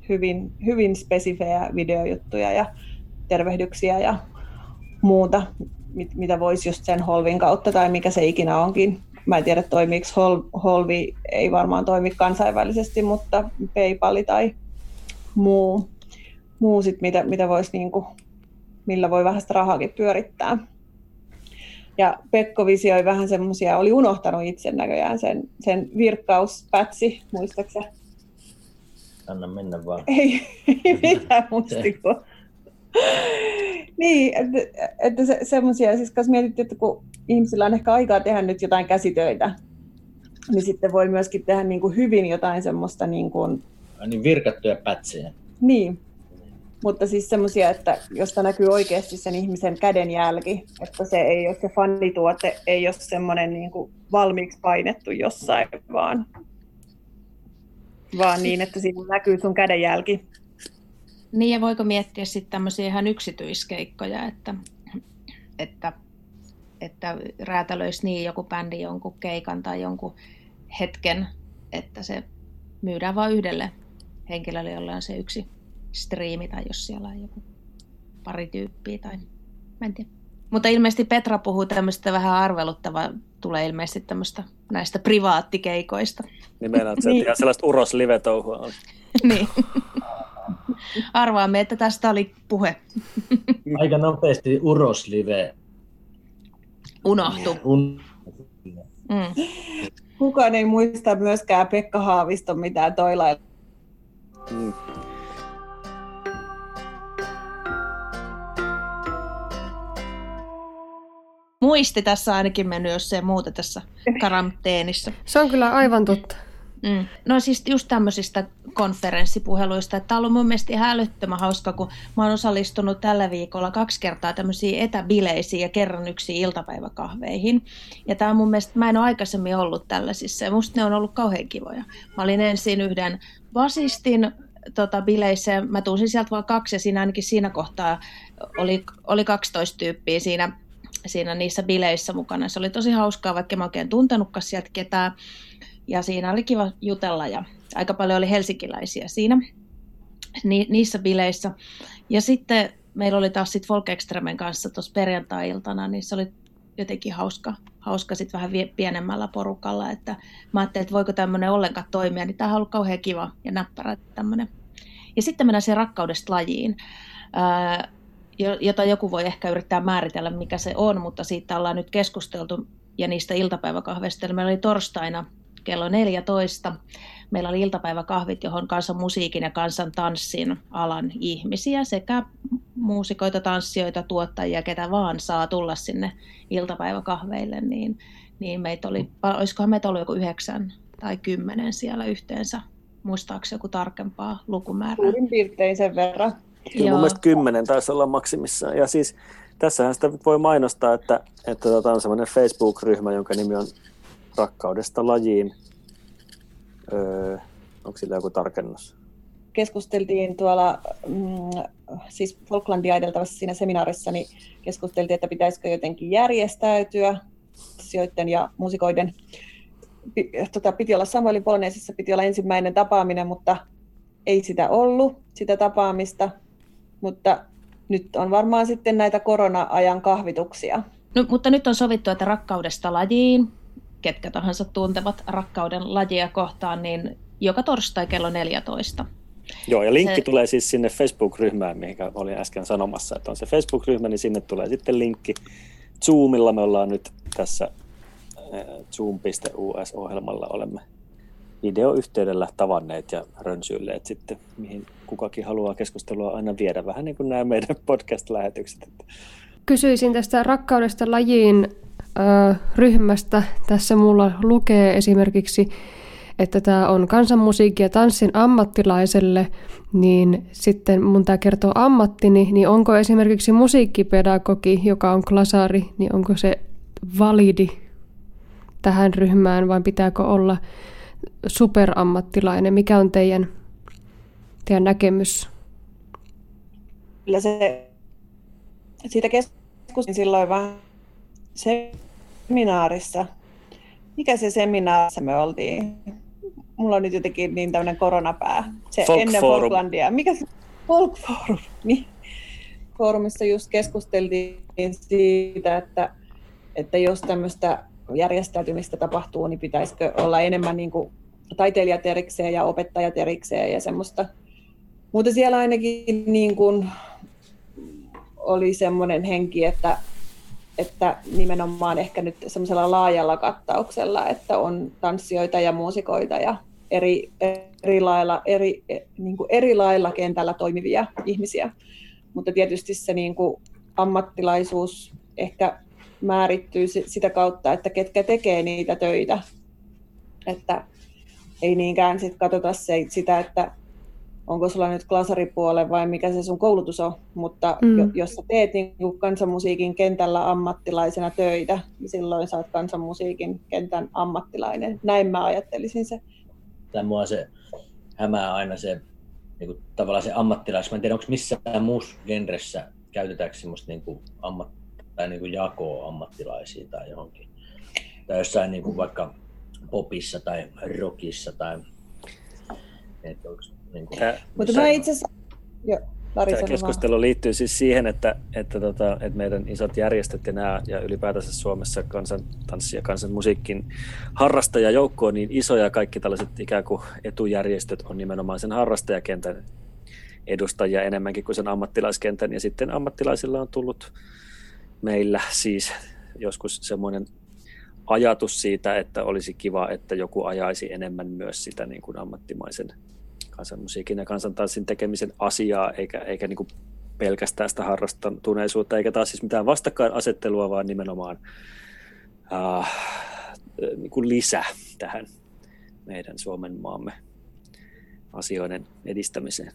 hyvin, hyvin spesifejä videojuttuja ja tervehdyksiä ja muuta, mit, mitä voisi just sen Holvin kautta tai mikä se ikinä onkin. Mä en tiedä toimiiko Hol, Holvi, ei varmaan toimi kansainvälisesti, mutta PayPal tai muu, muu sit, mitä, mitä voisi niinku, millä voi vähän sitä rahaakin pyörittää. Ja Pekko visioi vähän semmoisia, oli unohtanut itse näköjään sen, sen virkkauspätsi, muistaakseni? Anna mennä vaan. Ei, ei mitään mustikoa. niin, että, että se, semmoisia, siis kun mietittiin, että kun ihmisillä on ehkä aikaa tehdä nyt jotain käsitöitä, niin sitten voi myöskin tehdä niin kuin hyvin jotain semmoista niin kuin... Niin virkattuja pätsejä. Niin, mutta siis semmoisia, että josta näkyy oikeasti sen ihmisen kädenjälki, että se ei ole se fanituote, ei ole semmoinen niin kuin valmiiksi painettu jossain, vaan vaan niin, että siinä näkyy sun kädenjälki. Niin, ja voiko miettiä sitten tämmöisiä ihan yksityiskeikkoja, että, että, että räätälöisi niin joku bändi jonkun keikan tai jonkun hetken, että se myydään vain yhdelle henkilölle, jolla on se yksi striimi tai jos siellä on joku pari tyyppiä tai mä en tiedä. Mutta ilmeisesti Petra puhuu tämmöistä vähän arveluttavaa, tulee ilmeisesti tämmöistä näistä privaattikeikoista. Niin meinaat, että niin. ihan sellaista uros live-touhua on. niin. Arvaamme, että tästä oli puhe. Aika nopeasti uros live. Unohtu. Un... Mm. Kukaan ei muista myöskään Pekka Haaviston mitään toilailla. Mm. muisti tässä ainakin mennyt, jos ei muuta tässä karanteenissa. Se on kyllä aivan totta. Mm. No siis just tämmöisistä konferenssipuheluista, että tämä on ollut mun mielestä ihan älyttömän hauska, kun mä oon osallistunut tällä viikolla kaksi kertaa tämmöisiin etäbileisiin ja kerran yksi iltapäiväkahveihin. Ja tämä on mun mielestä, mä en ole aikaisemmin ollut tällaisissa ja musta ne on ollut kauhean kivoja. Mä olin ensin yhden basistin tota, bileissä, mä tunsin sieltä vaan kaksi ja siinä ainakin siinä kohtaa oli, oli 12 tyyppiä siinä siinä niissä bileissä mukana. Se oli tosi hauskaa, vaikka mä oikein tuntenutkaan sieltä ketään. Ja siinä oli kiva jutella ja aika paljon oli helsinkiläisiä siinä ni, niissä bileissä. Ja sitten meillä oli taas sitten Folk Extremen kanssa tuossa perjantai-iltana, niin se oli jotenkin hauska, hauska sitten vähän vie, pienemmällä porukalla, että mä ajattelin, että voiko tämmöinen ollenkaan toimia, niin tämä on ollut kauhean kiva ja näppärä tämmöinen. Ja sitten mennään siihen rakkaudesta lajiin jota joku voi ehkä yrittää määritellä, mikä se on, mutta siitä ollaan nyt keskusteltu ja niistä iltapäiväkahveista. Meillä oli torstaina kello 14. Meillä oli iltapäiväkahvit, johon kansan musiikin ja kansan tanssin alan ihmisiä sekä muusikoita, tanssijoita, tuottajia, ketä vaan saa tulla sinne iltapäiväkahveille, niin, niin meitä oli, olisikohan meitä ollut joku yhdeksän tai kymmenen siellä yhteensä, muistaakseni joku tarkempaa lukumäärää? Suurin piirtein sen verran. Kyllä mun mielestä kymmenen taisi olla maksimissaan. Ja siis tässähän sitä voi mainostaa, että, että tota on semmoinen Facebook-ryhmä, jonka nimi on Rakkaudesta lajiin. Öö, onko sillä joku tarkennus? Keskusteltiin tuolla, mm, siis Folklandia edeltävässä siinä seminaarissa, niin keskusteltiin, että pitäisikö jotenkin järjestäytyä sijoiden ja musikoiden. Tota, piti olla Samuelin Poloneesissa, piti olla ensimmäinen tapaaminen, mutta ei sitä ollut, sitä tapaamista mutta nyt on varmaan sitten näitä korona-ajan kahvituksia. No, mutta nyt on sovittu, että rakkaudesta lajiin, ketkä tahansa tuntevat rakkauden lajia kohtaan, niin joka torstai kello 14. Joo, ja linkki se... tulee siis sinne Facebook-ryhmään, mikä olin äsken sanomassa, että on se Facebook-ryhmä, niin sinne tulee sitten linkki. Zoomilla me ollaan nyt tässä Zoom.us-ohjelmalla olemme videoyhteydellä tavanneet ja rönsyilleet sitten, mihin kukakin haluaa keskustelua aina viedä, vähän niin kuin nämä meidän podcast-lähetykset. Kysyisin tästä rakkaudesta lajiin ryhmästä. Tässä mulla lukee esimerkiksi, että tämä on kansanmusiikki ja tanssin ammattilaiselle, niin sitten mun tämä kertoo ammattini, niin onko esimerkiksi musiikkipedagogi, joka on klasari, niin onko se validi tähän ryhmään vai pitääkö olla superammattilainen? Mikä on teidän, teidän näkemys? Kyllä se, siitä keskustelin silloin vähän seminaarissa. Mikä se seminaarissa me oltiin? Mulla on nyt jotenkin niin tämmöinen koronapää. Se Folk ennen Forum. Folklandia. Mikä se? Folk Forum. Niin. Foorumissa just keskusteltiin siitä, että, että jos tämmöistä järjestäytymistä tapahtuu, niin pitäisikö olla enemmän niin kuin taiteilijat erikseen ja opettajat erikseen ja semmoista. Mutta siellä ainakin niin kuin oli semmoinen henki, että, että nimenomaan ehkä nyt semmoisella laajalla kattauksella, että on tanssijoita ja muusikoita ja eri, eri, lailla, eri, niin kuin eri lailla kentällä toimivia ihmisiä. Mutta tietysti se niin kuin ammattilaisuus ehkä määrittyy sitä kautta, että ketkä tekee niitä töitä. Että ei niinkään sit katsota se, sitä, että onko sulla nyt klasaripuole vai mikä se sun koulutus on, mutta mm. jos sä teet niin kansanmusiikin kentällä ammattilaisena töitä, niin silloin sä oot kansanmusiikin kentän ammattilainen. Näin mä ajattelisin se. Tai mua se hämää aina se niin kuin, tavallaan se ammattilais. Mä en tiedä, onko missään muussa genressä käytetäänkö semmoista niin kuin ammat, tai niin kuin jakoa ammattilaisiin tai johonkin. Tai jossain niin kuin vaikka popissa tai rockissa tai että onko, niin kuin, Mutta mä itse asiassa... Tämä keskustelu liittyy siis siihen, että, että, tota, että meidän isot järjestöt ja, nämä, ja ylipäätänsä Suomessa kansantanssi ja kansanmusiikin harrastajajoukko on niin iso ja kaikki tällaiset ikään kuin etujärjestöt on nimenomaan sen harrastajakentän edustajia enemmänkin kuin sen ammattilaiskentän. Ja sitten ammattilaisilla on tullut meillä siis joskus semmoinen ajatus siitä, että olisi kiva, että joku ajaisi enemmän myös sitä niin kuin ammattimaisen kansanmusiikin ja kansantanssin tekemisen asiaa, eikä, eikä niin pelkästään sitä harrastuneisuutta, eikä taas siis mitään vastakkainasettelua, vaan nimenomaan äh, niin kuin lisä tähän meidän Suomen maamme asioiden edistämiseen.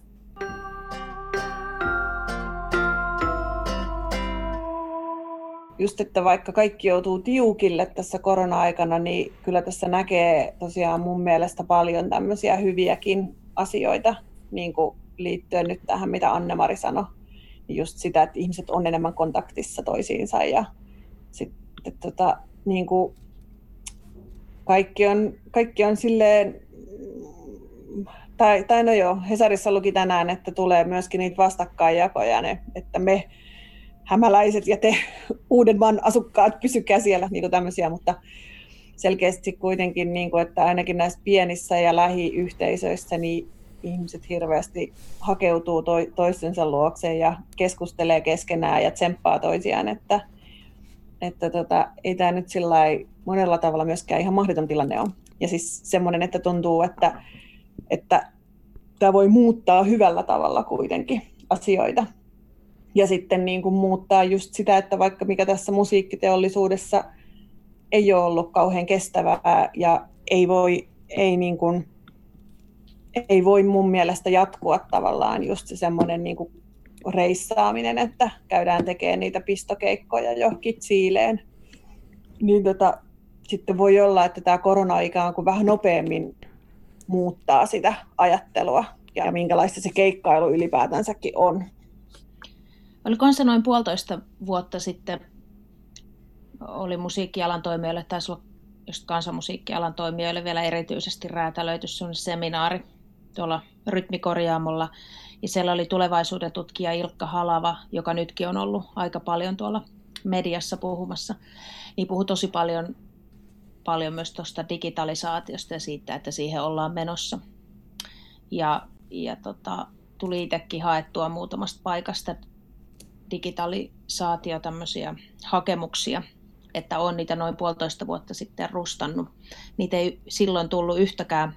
just, että vaikka kaikki joutuu tiukille tässä korona-aikana, niin kyllä tässä näkee tosiaan mun mielestä paljon tämmöisiä hyviäkin asioita niin kuin liittyen nyt tähän, mitä Anne-Mari sanoi. Just sitä, että ihmiset on enemmän kontaktissa toisiinsa ja sitten tota, niin kuin kaikki on, kaikki on silleen, tai, tai no joo, Hesarissa luki tänään, että tulee myöskin niitä vastakkainjakoja, ne, että me hämäläiset ja te Uudenmaan asukkaat, pysykää siellä, niin tämmöisiä, mutta selkeästi kuitenkin, niin kuin, että ainakin näissä pienissä ja lähiyhteisöissä niin ihmiset hirveästi hakeutuu to, toistensa luokseen ja keskustelee keskenään ja tsemppaa toisiaan, että, että tota, ei tämä nyt sillä monella tavalla myöskään ihan mahdoton tilanne on. Ja siis semmoinen, että tuntuu, että, että tämä voi muuttaa hyvällä tavalla kuitenkin asioita ja sitten niin kuin muuttaa just sitä, että vaikka mikä tässä musiikkiteollisuudessa ei ole ollut kauhean kestävää ja ei voi, ei niin kuin, ei voi mun mielestä jatkua tavallaan just se semmoinen niin reissaaminen, että käydään tekemään niitä pistokeikkoja johonkin Chileen. Niin tota, sitten voi olla, että tämä korona ikään kuin vähän nopeammin muuttaa sitä ajattelua ja minkälaista se keikkailu ylipäätänsäkin on. Olikohan se noin puolitoista vuotta sitten oli musiikkialan toimijoille, taisi olla just kansanmusiikkialan toimijoille vielä erityisesti räätälöity seminaari, tuolla rytmikorjaamolla. Ja siellä oli tulevaisuuden tutkija Ilkka Halava, joka nytkin on ollut aika paljon tuolla mediassa puhumassa. Niin puhui tosi paljon, paljon myös tuosta digitalisaatiosta ja siitä, että siihen ollaan menossa. Ja, ja tota, tuli itsekin haettua muutamasta paikasta digitalisaatio tämmöisiä hakemuksia, että on niitä noin puolitoista vuotta sitten rustannut. Niitä ei silloin tullut yhtäkään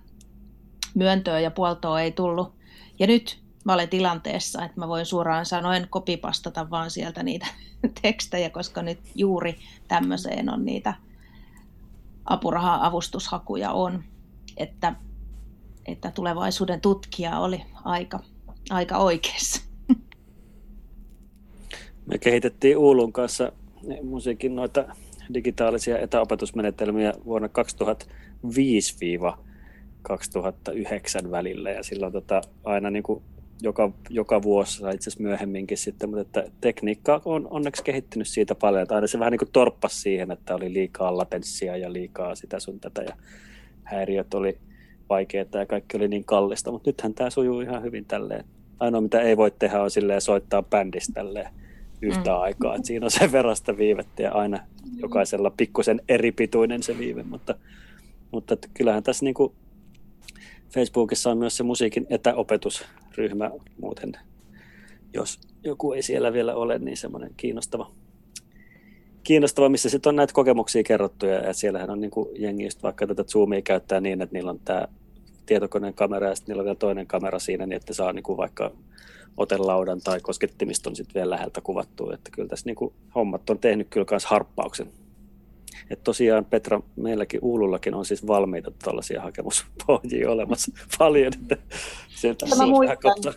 myöntöä ja puoltoa ei tullut. Ja nyt mä olen tilanteessa, että mä voin suoraan sanoen kopipastata vaan sieltä niitä tekstejä, koska nyt juuri tämmöiseen on niitä apuraha-avustushakuja on. Että, että tulevaisuuden tutkija oli aika, aika oikeassa. Me kehitettiin Uulun kanssa musiikin noita digitaalisia etäopetusmenetelmiä vuonna 2005-2009 välillä. Ja silloin tota, aina niin kuin joka, joka vuosi, itse asiassa myöhemminkin sitten, mutta että tekniikka on onneksi kehittynyt siitä paljon, että aina se vähän niin kuin torppasi siihen, että oli liikaa latenssia ja liikaa sitä sun tätä ja häiriöt oli vaikeita ja kaikki oli niin kallista, mutta nythän tämä sujuu ihan hyvin tälleen. Ainoa mitä ei voi tehdä on silleen soittaa bändistä tälleen yhtä mm. aikaa. Et siinä on sen verran sitä viivettä ja aina jokaisella pikkusen eri pituinen se viive, mutta, mutta kyllähän tässä niin kuin Facebookissa on myös se musiikin etäopetusryhmä muuten, jos joku ei siellä vielä ole, niin semmoinen kiinnostava, kiinnostava missä sitten on näitä kokemuksia kerrottu ja, siellähän on niin kuin jengi just vaikka tätä Zoomia käyttää niin, että niillä on tämä tietokoneen kamera ja sitten niillä on vielä toinen kamera siinä, niin että saa niin kuin vaikka otelaudan tai koskettimiston sitten vielä läheltä kuvattua, että kyllä tässä niin kuin hommat on tehnyt kyllä myös harppauksen. Et tosiaan Petra, meilläkin Uulullakin on siis valmiita tällaisia hakemuspohjia olemassa paljon, että sieltä mä muistan,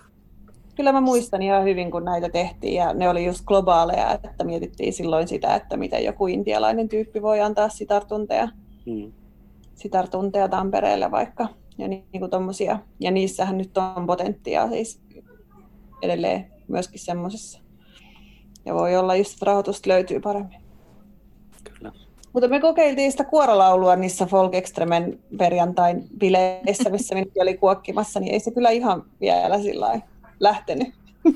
Kyllä mä muistan ihan hyvin, kun näitä tehtiin ja ne oli just globaaleja, että mietittiin silloin sitä, että miten joku intialainen tyyppi voi antaa sitartunteja, hmm. sitartunteja Tampereelle vaikka. Ja, niin, niin kuin tommosia. ja niissähän nyt on potentiaa siis edelleen myöskin semmoisessa. Ja voi olla just, että rahoitusta löytyy paremmin. Kyllä. Mutta me kokeiltiin sitä kuorolaulua niissä Folk Extremen perjantain bileissä, missä minäkin oli kuokkimassa, niin ei se kyllä ihan vielä sillä lähtenyt.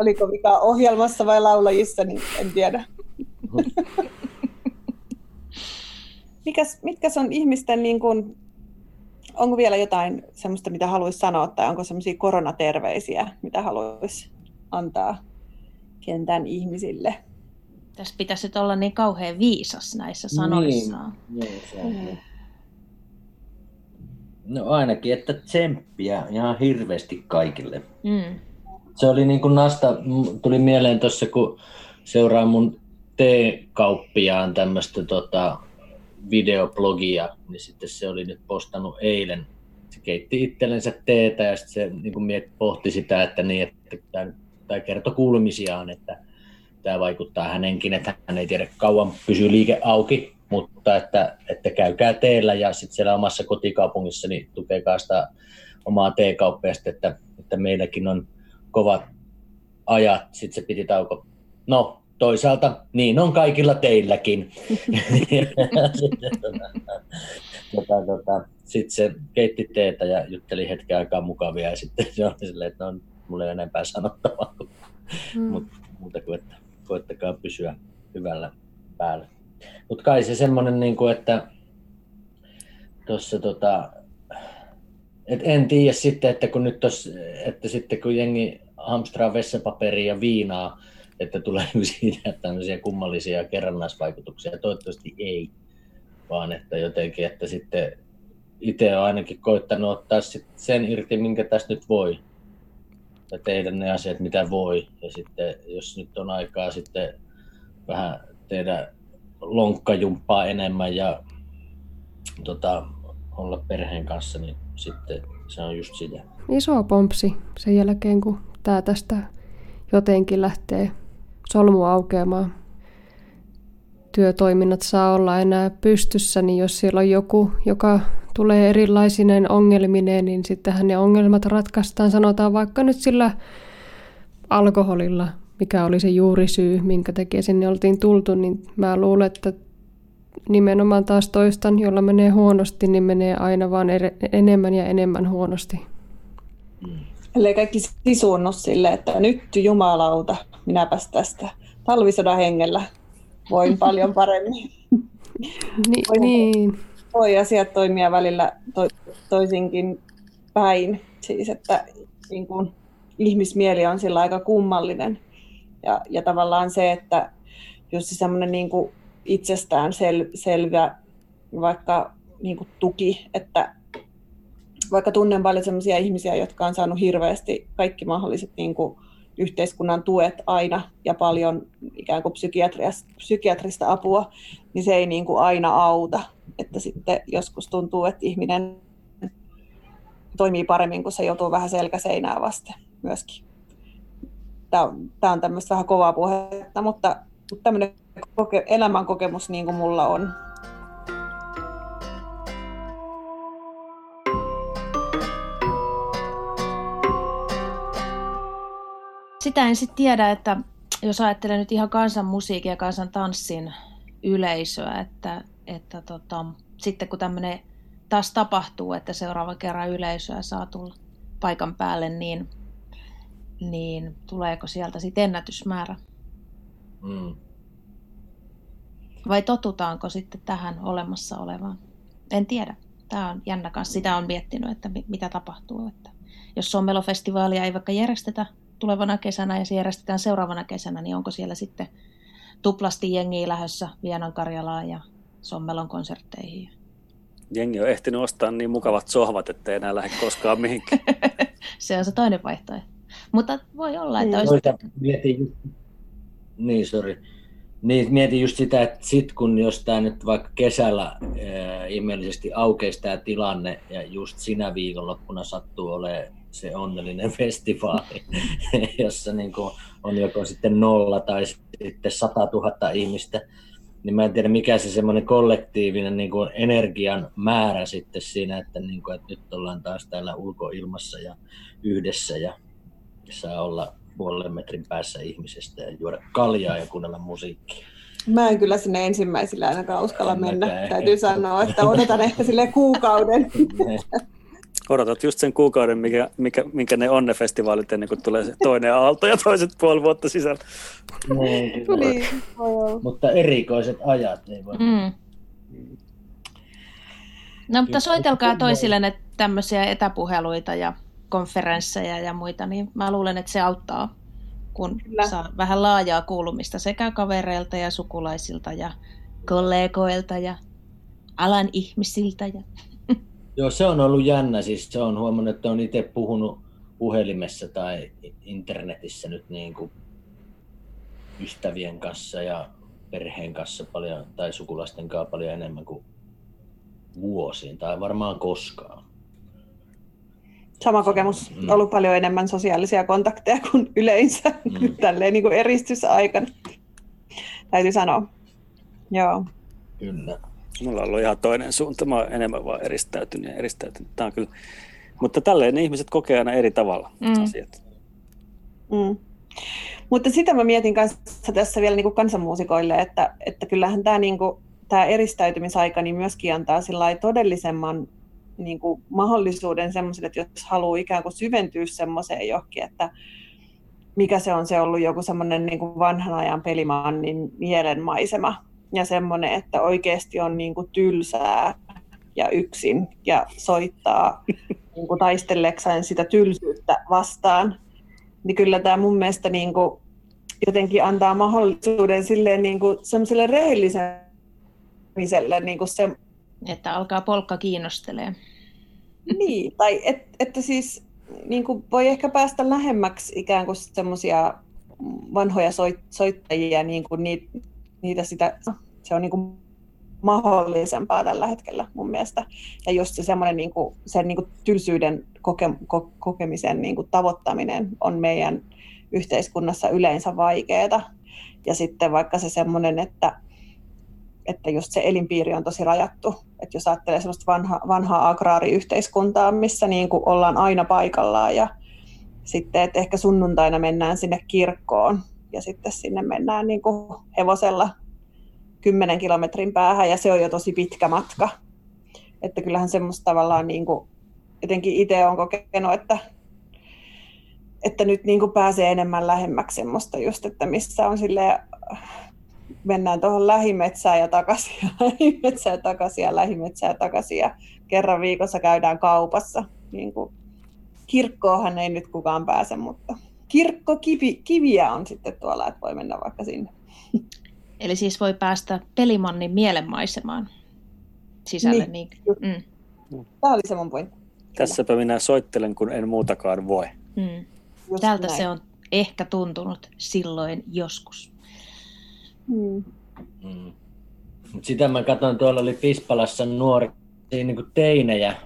Oliko vika ohjelmassa vai laulajissa, niin en tiedä. Mikäs, mitkäs on ihmisten niin kuin onko vielä jotain sellaista, mitä haluaisi sanoa, tai onko sellaisia koronaterveisiä, mitä haluaisi antaa kentän ihmisille? Tässä pitäisi olla niin kauhean viisas näissä sanoissaan. Niin, niin se on. Mm. No ainakin, että tsemppiä ihan hirveästi kaikille. Mm. Se oli niin kuin Nasta, tuli mieleen tuossa, kun seuraa mun T-kauppiaan tämmöistä tota, videoblogia, niin sitten se oli nyt postannut eilen. Se keitti itsellensä teetä ja sitten se niin kuin miet, pohti sitä, että, niin, että tämä, tämä kertoi kuulumisiaan, että tämä vaikuttaa hänenkin, että hän ei tiedä kauan pysyy liike auki, mutta että, että käykää teellä ja sitten siellä omassa kotikaupungissa niin tukekaa sitä omaa teekauppaa että, että meilläkin on kovat ajat, sitten se piti tauko. No, toisaalta niin on kaikilla teilläkin. Sitten tota, tota, sit se keitti teetä ja jutteli hetken aikaa mukavia ja sitten se oli silleen, että no, mulla ei enempää sanottavaa, mm. Mut, muuta kuin että koettakaa pysyä hyvällä päällä. Mutta kai se semmoinen, niin kuin, että tuossa tota, et en tiedä sitten, että kun nyt tos, että sitten kun jengi hamstraa vessapaperia ja viinaa, että tulee siitä tämmöisiä kummallisia kerrannaisvaikutuksia. Toivottavasti ei, vaan että jotenkin, että sitten itse olen ainakin koittanut ottaa sen irti, minkä tästä nyt voi. Ja tehdä ne asiat, mitä voi. Ja sitten, jos nyt on aikaa sitten vähän tehdä lonkkajumppaa enemmän ja tota, olla perheen kanssa, niin sitten se on just sitä. Iso pompsi sen jälkeen, kun tämä tästä jotenkin lähtee solmu aukeamaan. Työtoiminnat saa olla enää pystyssä, niin jos siellä on joku, joka tulee erilaisinen ongelmineen, niin sittenhän ne ongelmat ratkaistaan, sanotaan vaikka nyt sillä alkoholilla, mikä oli se juurisyy, minkä takia sinne oltiin tultu, niin mä luulen, että nimenomaan taas toistan, jolla menee huonosti, niin menee aina vaan enemmän ja enemmän huonosti. Ellei kaikki sisuunnut sille, että nyt jumalauta, minäpäs tästä talvisodan hengellä voin paljon paremmin. Ni, voi, niin. voi asiat toimia välillä to, toisinkin päin. Siis, että niin kuin, ihmismieli on sillä aika kummallinen. Ja, ja tavallaan se, että just semmoinen niin kuin itsestään sel, selvä vaikka niin kuin tuki, että vaikka tunnen paljon sellaisia ihmisiä, jotka on saanut hirveästi kaikki mahdolliset niin kuin yhteiskunnan tuet aina ja paljon ikään kuin psykiatrista apua, niin se ei niin kuin aina auta. Että sitten joskus tuntuu, että ihminen toimii paremmin, kun se joutuu vähän selkäseinää vasten myöskin. Tämä on, on tämmöistä vähän kovaa puhetta, mutta, mutta tämmöinen koke, elämänkokemus niin kuin mulla on. Sitä en sitten tiedä, että jos ajattelee nyt ihan kansanmusiikin ja kansan tanssin yleisöä, että, että tota, sitten kun tämmöinen taas tapahtuu, että seuraava kerran yleisöä saa tulla paikan päälle, niin, niin tuleeko sieltä sitten ennätysmäärä? Mm. Vai totutaanko sitten tähän olemassa olevaan? En tiedä. Tämä on jännä kanssa. Sitä on miettinyt, että mitä tapahtuu. Että jos Sommelofestivaalia ei vaikka järjestetä tulevana kesänä ja se järjestetään seuraavana kesänä, niin onko siellä sitten tuplasti jengiä lähdössä Vienan Karjalaan ja Sommelon konsertteihin? Jengi on ehtinyt ostaa niin mukavat sohvat, että ei enää lähde koskaan mihinkään. se on se toinen vaihtoehto. Mutta voi olla, että niin. olisi... Mietin, niin, sorry. Niin, mietin just sitä, että sit kun jos tämä nyt vaikka kesällä ää, ihmeellisesti aukeisi tämä tilanne ja just sinä viikonloppuna sattuu olemaan se onnellinen festivaali, jossa niin kuin on joko sitten nolla tai sitten sata tuhatta ihmistä, niin mä en tiedä mikä se semmoinen kollektiivinen niin kuin energian määrä sitten siinä, että, niin kuin, että nyt ollaan taas täällä ulkoilmassa ja yhdessä ja saa olla puolen metrin päässä ihmisestä ja juoda kaljaa ja kuunnella musiikkia. Mä en kyllä sinne ensimmäisillä ainakaan uskalla en mennä. Mäkään. Täytyy sanoa, että odotan ehkä sille kuukauden. Odotat just sen kuukauden, mikä, mikä, minkä ne on ne festivaalit ennen kuin tulee se toinen aalto ja toiset puoli vuotta sisällä. Niin, niin, Mutta erikoiset ajat. Ei voi. Mm. No mutta soitelkaa toisillenne tämmöisiä etäpuheluita ja konferensseja ja muita, niin mä luulen, että se auttaa, kun Kyllä. saa vähän laajaa kuulumista sekä kavereilta ja sukulaisilta ja kollegoilta ja alan ihmisiltä. Ja... Joo, se on ollut jännä. Siis se on huomannut, että on itse puhunut puhelimessa tai internetissä nyt niin kuin ystävien kanssa ja perheen kanssa paljon, tai sukulaisten kanssa paljon enemmän kuin vuosiin, tai varmaan koskaan. Sama kokemus. Mm. Ollut paljon enemmän sosiaalisia kontakteja kuin yleensä mm. tälleen niin kuin eristysaikana. Täytyy sanoa. Joo. Kyllä. Mulla on ollut ihan toinen suunta. Mä oon enemmän vaan eristäytynyt ja eristäytynyt. Tämä on kyllä... Mutta tälleen ne ihmiset kokee aina eri tavalla mm. asiat. Mm. Mutta sitä mä mietin kanssa tässä vielä niin kuin kansanmuusikoille, että, että kyllähän tämä, niin kuin, tämä eristäytymisaika niin myöskin antaa todellisemman niin kuin mahdollisuuden semmoiselle, että jos haluaa ikään kuin syventyä semmoiseen johonkin, että mikä se on se ollut joku semmoinen niin kuin vanhan ajan pelimannin mielenmaisema ja semmoinen, että oikeasti on niin kuin tylsää ja yksin ja soittaa niin kuin taistellekseen sitä tylsyyttä vastaan, niin kyllä tämä mun mielestä niin kuin jotenkin antaa mahdollisuuden silleen niin kuin semmoiselle rehelliselle niin kuin se, että alkaa polkka kiinnostelee. Niin, tai et, että siis niin kuin voi ehkä päästä lähemmäksi ikään kuin semmoisia vanhoja soit, soittajia, niin kuin niitä, niitä sitä, se on niin kuin mahdollisempaa tällä hetkellä mun mielestä. Ja just se semmoinen niin kuin, sen niin kuin tylsyyden koke, ko, kokemisen niin kuin tavoittaminen on meidän yhteiskunnassa yleensä vaikeaa. Ja sitten vaikka se semmoinen, että että just se elinpiiri on tosi rajattu. Että jos ajattelee sellaista vanha, vanhaa agraariyhteiskuntaa, missä niin kuin ollaan aina paikallaan ja sitten, että ehkä sunnuntaina mennään sinne kirkkoon ja sitten sinne mennään niin kuin hevosella kymmenen kilometrin päähän ja se on jo tosi pitkä matka. Että kyllähän semmoista tavallaan niin kuin, jotenkin itse on kokenut, että, että nyt niin kuin pääsee enemmän lähemmäksi semmoista just, että missä on sille mennään tuohon lähimetsään ja takaisin ja lähimetsään ja takaisin ja lähimetsään ja takaisin ja kerran viikossa käydään kaupassa. Niin kuin, kirkkoonhan ei nyt kukaan pääse, mutta kirkko kivi, kiviä on sitten tuolla, että voi mennä vaikka sinne. Eli siis voi päästä pelimannin mielenmaisemaan sisälle. Niin. niin. Mm. Tämä oli se mun pointti. Tässäpä minä soittelen, kun en muutakaan voi. Mm. Tältä näin. se on ehkä tuntunut silloin joskus. Mm. Mm. Sitä mä katson, tuolla oli Pispalassa nuori niin kuin teinejä,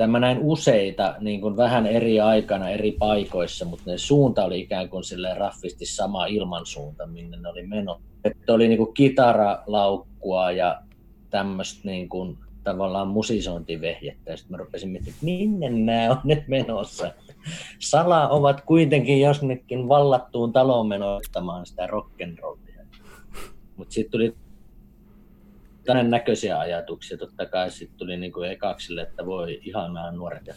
Tämä näin useita niin kuin vähän eri aikana eri paikoissa, mutta ne suunta oli ikään kuin raffisti sama ilmansuunta, minne ne oli meno. Että oli niin kuin kitaralaukkua ja tämmöistä niin kuin, tavallaan musisointivehjettä. Sitten mä rupesin miettimään, että minne nämä on nyt menossa. Sala ovat kuitenkin josnekin vallattuun taloon menoittamaan sitä rock'n'rollia. Mutta sitten tuli tämän näköisiä ajatuksia. Totta kai sitten tuli niin kuin ekaksille, että voi ihanaa nuoret. Ja,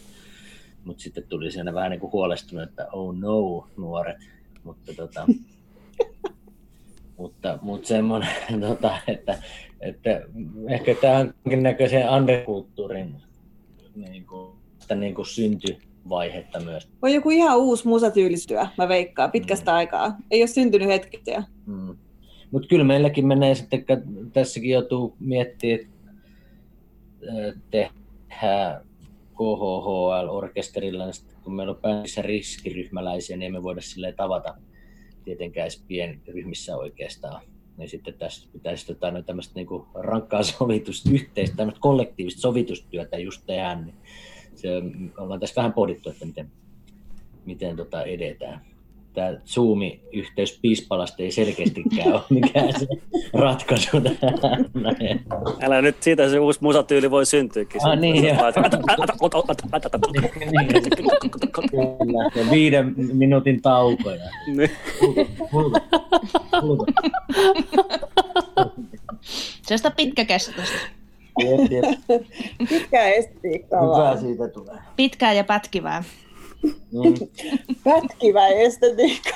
mutta sitten tuli siinä vähän niin kuin huolestunut, että oh no nuoret. Mutta, tota, mutta, mutta semmoinen, tota, että, että ehkä tähän näköisen underkulttuurin niin kuin, niin kuin syntyvaihetta myös. On joku ihan uusi musatyylistyä, mä veikkaan, pitkästä mm. aikaa. Ei ole syntynyt hetkistä. Mm. Mutta kyllä meilläkin menee sitten, tässäkin joutuu miettimään, että tehdään KHHL-orkesterilla, niin kun meillä on päässä riskiryhmäläisiä, niin emme voida sille tavata tietenkään edes pienryhmissä oikeastaan. Niin sitten tässä pitäisi no, tämmöistä niin rankkaa sovitusta, yhteistä, tämmöistä kollektiivista sovitustyötä just tehdä, niin se, ollaan tässä vähän pohdittu, että miten, miten tota edetään tämä Zoom-yhteys Piispalasta ei selkeästikään ole mikään se ratkaisu tähän. Älä nyt siitä se uusi musatyyli voi syntyäkin. Ah, niin, ja. Kyllä, ja viiden minuutin taukoja. Se on sitä pitkäkestoista. Pitkää estetiikkaa Hyvää siitä tulee. Pitkää ja pätkivää. Mm. Pätkivä estetiikka.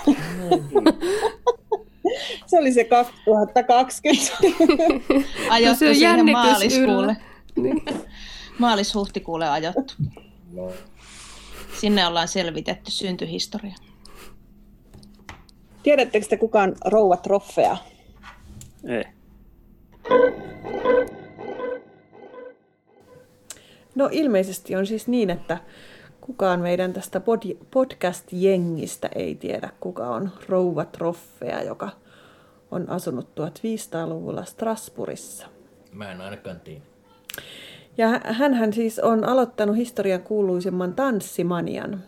se oli se 2020. Ajottu se siihen maaliskuulle. Niin. Maalis-huhtikuulle ajottu. No. Sinne ollaan selvitetty syntyhistoria. Tiedättekö te kukaan rouva troffea? Ei. No ilmeisesti on siis niin, että kukaan meidän tästä podcast-jengistä ei tiedä, kuka on Rouva Troffea, joka on asunut 1500-luvulla Strasbourgissa. Mä en ainakaan tiedä. Ja hän siis on aloittanut historian kuuluisimman tanssimanian.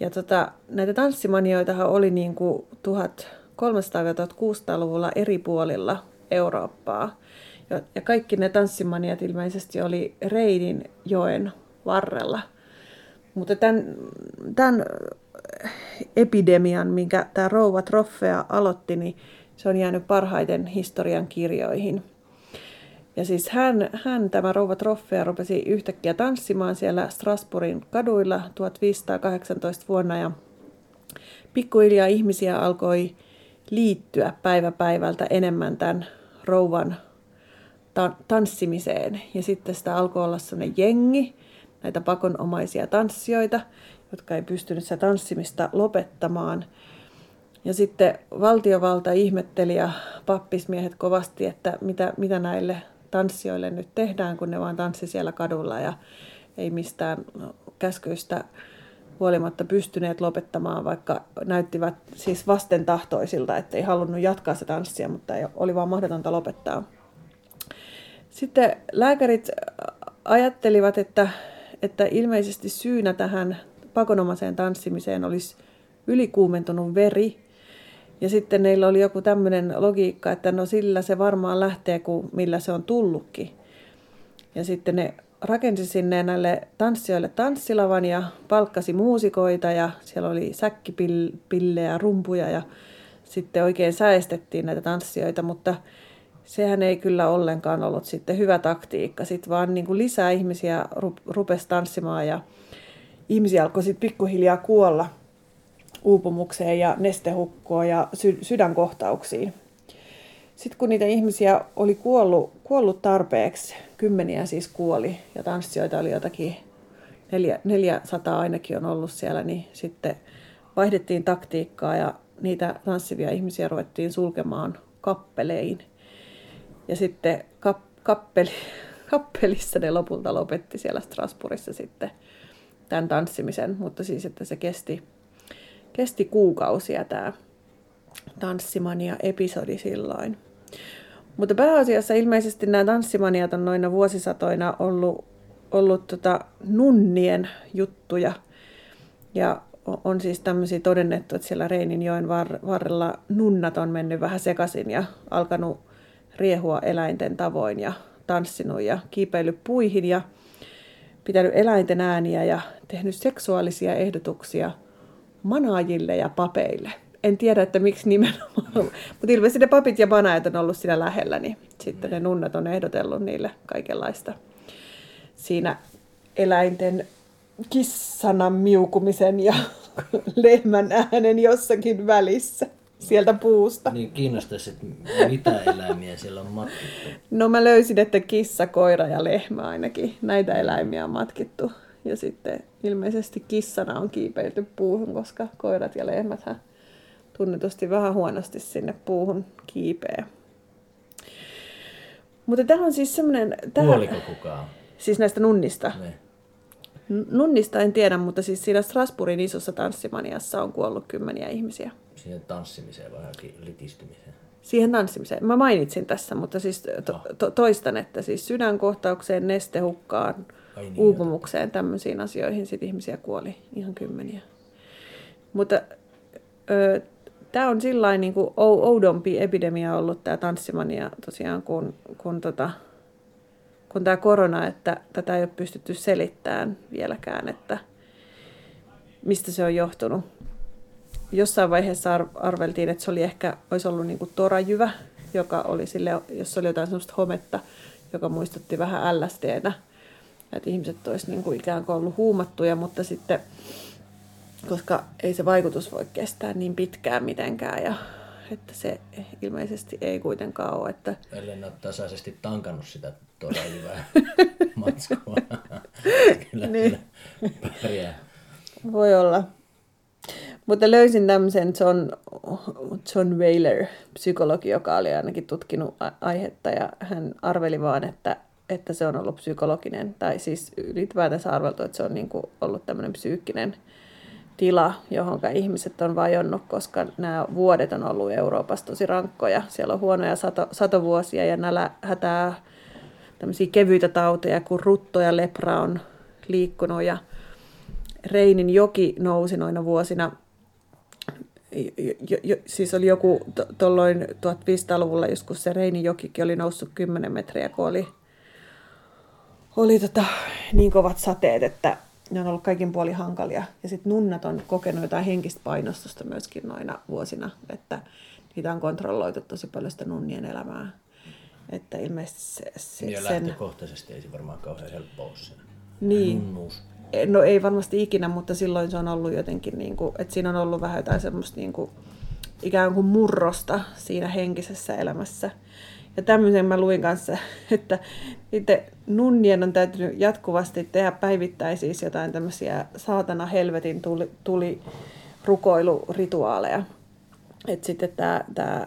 Ja tota, näitä tanssimanioitahan oli niin kuin 1300-1600-luvulla eri puolilla Eurooppaa. Ja, ja kaikki ne tanssimmaniat ilmeisesti oli Reidin joen varrella – mutta tämän, tämän epidemian, minkä tämä rouva Troffea aloitti, niin se on jäänyt parhaiten historian kirjoihin. Ja siis hän, hän tämä rouva Troffea, rupesi yhtäkkiä tanssimaan siellä Strasbourgin kaduilla 1518 vuonna ja pikkuhiljaa ihmisiä alkoi liittyä päivä päivältä enemmän tämän rouvan ta- tanssimiseen. Ja sitten sitä alkoi olla sellainen jengi, näitä pakonomaisia tanssijoita, jotka ei pystynyt sitä tanssimista lopettamaan. Ja sitten valtiovalta ihmetteli ja pappismiehet kovasti, että mitä, mitä näille tanssijoille nyt tehdään, kun ne vaan tanssi siellä kadulla ja ei mistään käskyistä huolimatta pystyneet lopettamaan, vaikka näyttivät siis vastentahtoisilta, että ei halunnut jatkaa sitä tanssia, mutta ei, oli vaan mahdotonta lopettaa. Sitten lääkärit ajattelivat, että että ilmeisesti syynä tähän pakonomaiseen tanssimiseen olisi ylikuumentunut veri. Ja sitten neillä oli joku tämmöinen logiikka, että no sillä se varmaan lähtee, kuin millä se on tullutkin. Ja sitten ne rakensi sinne näille tanssijoille tanssilavan ja palkkasi muusikoita ja siellä oli säkkipillejä, rumpuja ja sitten oikein säestettiin näitä tanssijoita, mutta sehän ei kyllä ollenkaan ollut sitten hyvä taktiikka. Sitten vaan niin kuin lisää ihmisiä rupesi tanssimaan ja ihmisiä alkoi sitten pikkuhiljaa kuolla uupumukseen ja nestehukkoon ja sy- sydänkohtauksiin. Sitten kun niitä ihmisiä oli kuollut, kuollut tarpeeksi, kymmeniä siis kuoli ja tanssijoita oli jotakin, neljä, 400 ainakin on ollut siellä, niin sitten vaihdettiin taktiikkaa ja niitä tanssivia ihmisiä ruvettiin sulkemaan kappelein. Ja sitten kap, kappeli, kappelissa ne lopulta lopetti siellä Strasbourgissa sitten tämän tanssimisen, mutta siis että se kesti, kesti kuukausia tämä tanssimania-episodi silloin. Mutta pääasiassa ilmeisesti nämä tanssimaniat on noina vuosisatoina ollut, ollut tota nunnien juttuja. Ja on siis tämmöisiä todennettu, että siellä Reininjoen varrella nunnat on mennyt vähän sekaisin ja alkanut riehua eläinten tavoin ja tanssinut ja kiipeillyt puihin ja pitänyt eläinten ääniä ja tehnyt seksuaalisia ehdotuksia manaajille ja papeille. En tiedä, että miksi nimenomaan, mutta ilmeisesti ne papit ja manaajat on ollut siinä lähellä, niin sitten ne nunnat on ehdotellut niille kaikenlaista siinä eläinten kissana miukumisen ja lehmän äänen jossakin välissä sieltä puusta. Niin kiinnostaisi, että mitä eläimiä siellä on matkittu. No mä löysin, että kissa, koira ja lehmä ainakin. Näitä eläimiä on matkittu. Ja sitten ilmeisesti kissana on kiipeilty puuhun, koska koirat ja lehmät tunnetusti vähän huonosti sinne puuhun kiipeä. Mutta tämä on siis semmoinen... Kuoliko kukaan? Siis näistä nunnista. Ne. Nunnista en tiedä, mutta siis siinä Strasbourgin isossa tanssimaniassa on kuollut kymmeniä ihmisiä. Siihen tanssimiseen vai litistymiseen? Siihen tanssimiseen. Mä mainitsin tässä, mutta siis to, to, toistan, että siis sydänkohtaukseen, nestehukkaan, niin, uupumukseen, tämmöisiin asioihin sit ihmisiä kuoli ihan kymmeniä. Mutta tämä on sillä niin kuin oudompi epidemia ollut tämä tanssimania tosiaan kuin, kun tota, kun tämä korona, että tätä ei ole pystytty selittämään vieläkään, että mistä se on johtunut. Jossain vaiheessa arveltiin, että se oli ehkä, olisi ollut niin kuin torajyvä, joka oli sille, jos oli jotain sellaista hometta, joka muistutti vähän LSDnä, että ihmiset olisi niin kuin ikään kuin ollut huumattuja, mutta sitten, koska ei se vaikutus voi kestää niin pitkään mitenkään ja että se ilmeisesti ei kuitenkaan ole. Että... Ellen ole tasaisesti tankannut sitä todella hyvää matskua. kyllä, niin. kyllä Voi olla. Mutta löysin tämmöisen John, John Whaler, psykologi, joka oli ainakin tutkinut aihetta ja hän arveli vaan, että, että se on ollut psykologinen, tai siis ylipäätänsä arveltu, että se on niin kuin ollut tämmöinen psyykkinen tila, johon ihmiset on vajonnut, koska nämä vuodet on ollut Euroopassa tosi rankkoja. Siellä on huonoja sato, satovuosia ja nälä, hätää, tämmöisiä kevyitä tauteja, kun rutto ja lepra on liikkunut ja Reinin joki nousi noina vuosina jo, jo, siis oli joku tuolloin 1500-luvulla, joskus se Reinin jokikin oli noussut 10 metriä, kun oli, oli tota, niin kovat sateet, että ne on ollut kaikin puoli hankalia. Ja sitten nunnat on kokenut jotain henkistä painostusta myöskin noina vuosina, että niitä on kontrolloitu tosi paljon sitä nunnien elämää. Että ilmeisesti se, se, ja sen... lähtökohtaisesti ei se varmaan kauhean helppoa ole Niin. Nunnuus. No ei varmasti ikinä, mutta silloin se on ollut jotenkin, niin kuin, että siinä on ollut vähän jotain semmoista niin kuin, ikään kuin murrosta siinä henkisessä elämässä. Ja tämmöisen mä luin kanssa, että itse nunnien on täytynyt jatkuvasti tehdä päivittäin siis jotain tämmöisiä saatana helvetin tuli, tuli rukoilurituaaleja. Että sitten tämä, tämä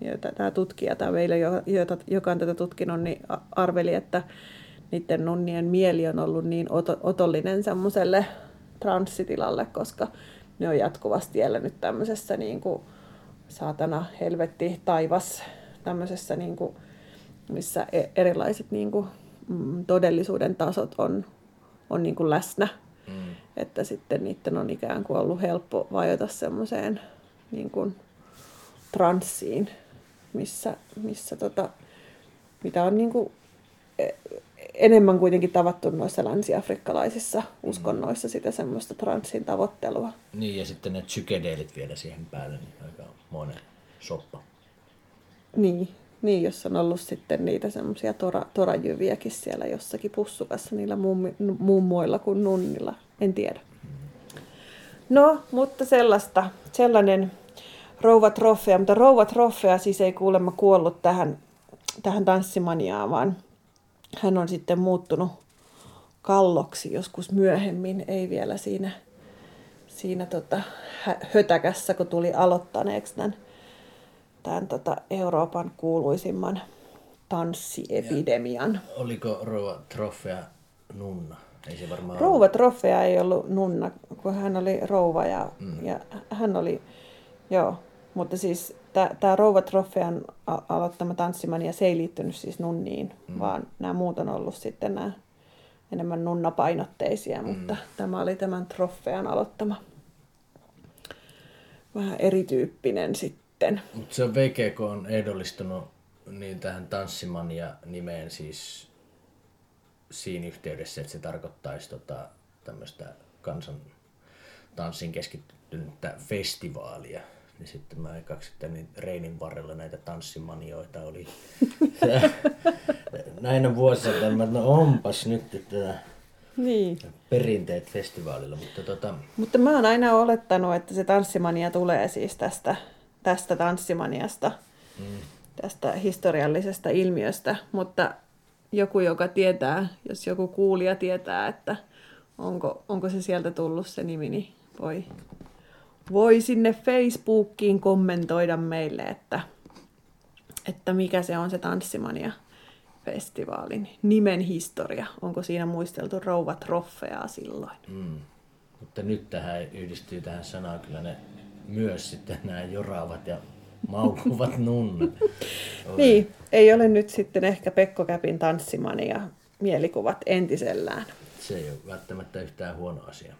John, tämä tutkija, tämä Veilö, joka, joka on tätä tutkinut, niin arveli, että niiden nunnien mieli on ollut niin otollinen semmoiselle transsitilalle, koska ne on jatkuvasti elänyt tämmöisessä niin kuin saatana, helvetti, taivas, tämmöisessä niin kuin, missä e-, erilaiset niin kuin, mm, todellisuuden tasot on, on niin kuin läsnä. Mm. Että sitten niiden on ikään kuin ollut helppo vajota semmoiseen niin kuin transsiin, missä, missä tota, mitä on niin kuin e-, enemmän kuitenkin tavattu noissa länsiafrikkalaisissa uskonnoissa sitä semmoista transsin tavoittelua. Niin, ja sitten ne psykedeelit vielä siihen päälle, niin aika monen soppa. Niin, Niin, jos on ollut sitten niitä semmoisia tora, torajyviäkin siellä jossakin pussukassa niillä mummi, mummoilla kuin nunnilla. En tiedä. No, mutta sellaista, sellainen rouva trofea, mutta rouva trofea siis ei kuulemma kuollut tähän, tähän tanssimaniaan, vaan hän on sitten muuttunut kalloksi joskus myöhemmin, ei vielä siinä, siinä tota, hötäkässä, kun tuli aloittaneeksi tämän, tämän tota Euroopan kuuluisimman tanssiepidemian. Ja oliko rouva trofea nunna? Ei se varmaan rouva trofea ei ollut nunna, kun hän oli rouva ja, mm. ja hän oli, joo, mutta siis tämä Rouva Trofean aloittama tanssimania, se ei liittynyt siis nunniin, mm. vaan nämä muut on ollut sitten nämä enemmän nunnapainotteisia, mm. mutta tämä oli tämän Trofean aloittama vähän erityyppinen sitten. Mutta se on VGK on ehdollistunut niin tähän tanssimania nimeen siis siinä yhteydessä, että se tarkoittaisi tota, tämmöistä kansan tanssin keskittynyttä festivaalia niin sitten mä ekaksin niin Reinin varrella näitä tanssimanioita oli. Näinä vuosina, että no onpas nyt että niin. perinteet festivaalilla. Mutta, tota... mutta mä oon aina olettanut, että se tanssimania tulee siis tästä, tästä tanssimaniasta, mm. tästä historiallisesta ilmiöstä, mutta joku, joka tietää, jos joku kuulija tietää, että onko, onko se sieltä tullut se nimi, niin voi voi sinne Facebookiin kommentoida meille, että, että mikä se on se Tanssimania festivaalin nimen historia. Onko siinä muisteltu rouva trofeaa silloin? Mm. Mutta nyt tähän yhdistyy tähän sanaan kyllä ne myös sitten nämä joraavat ja maukuvat nunnat. niin, ei ole nyt sitten ehkä Pekko Käpin tanssimania mielikuvat entisellään. Se ei ole välttämättä yhtään huono asia.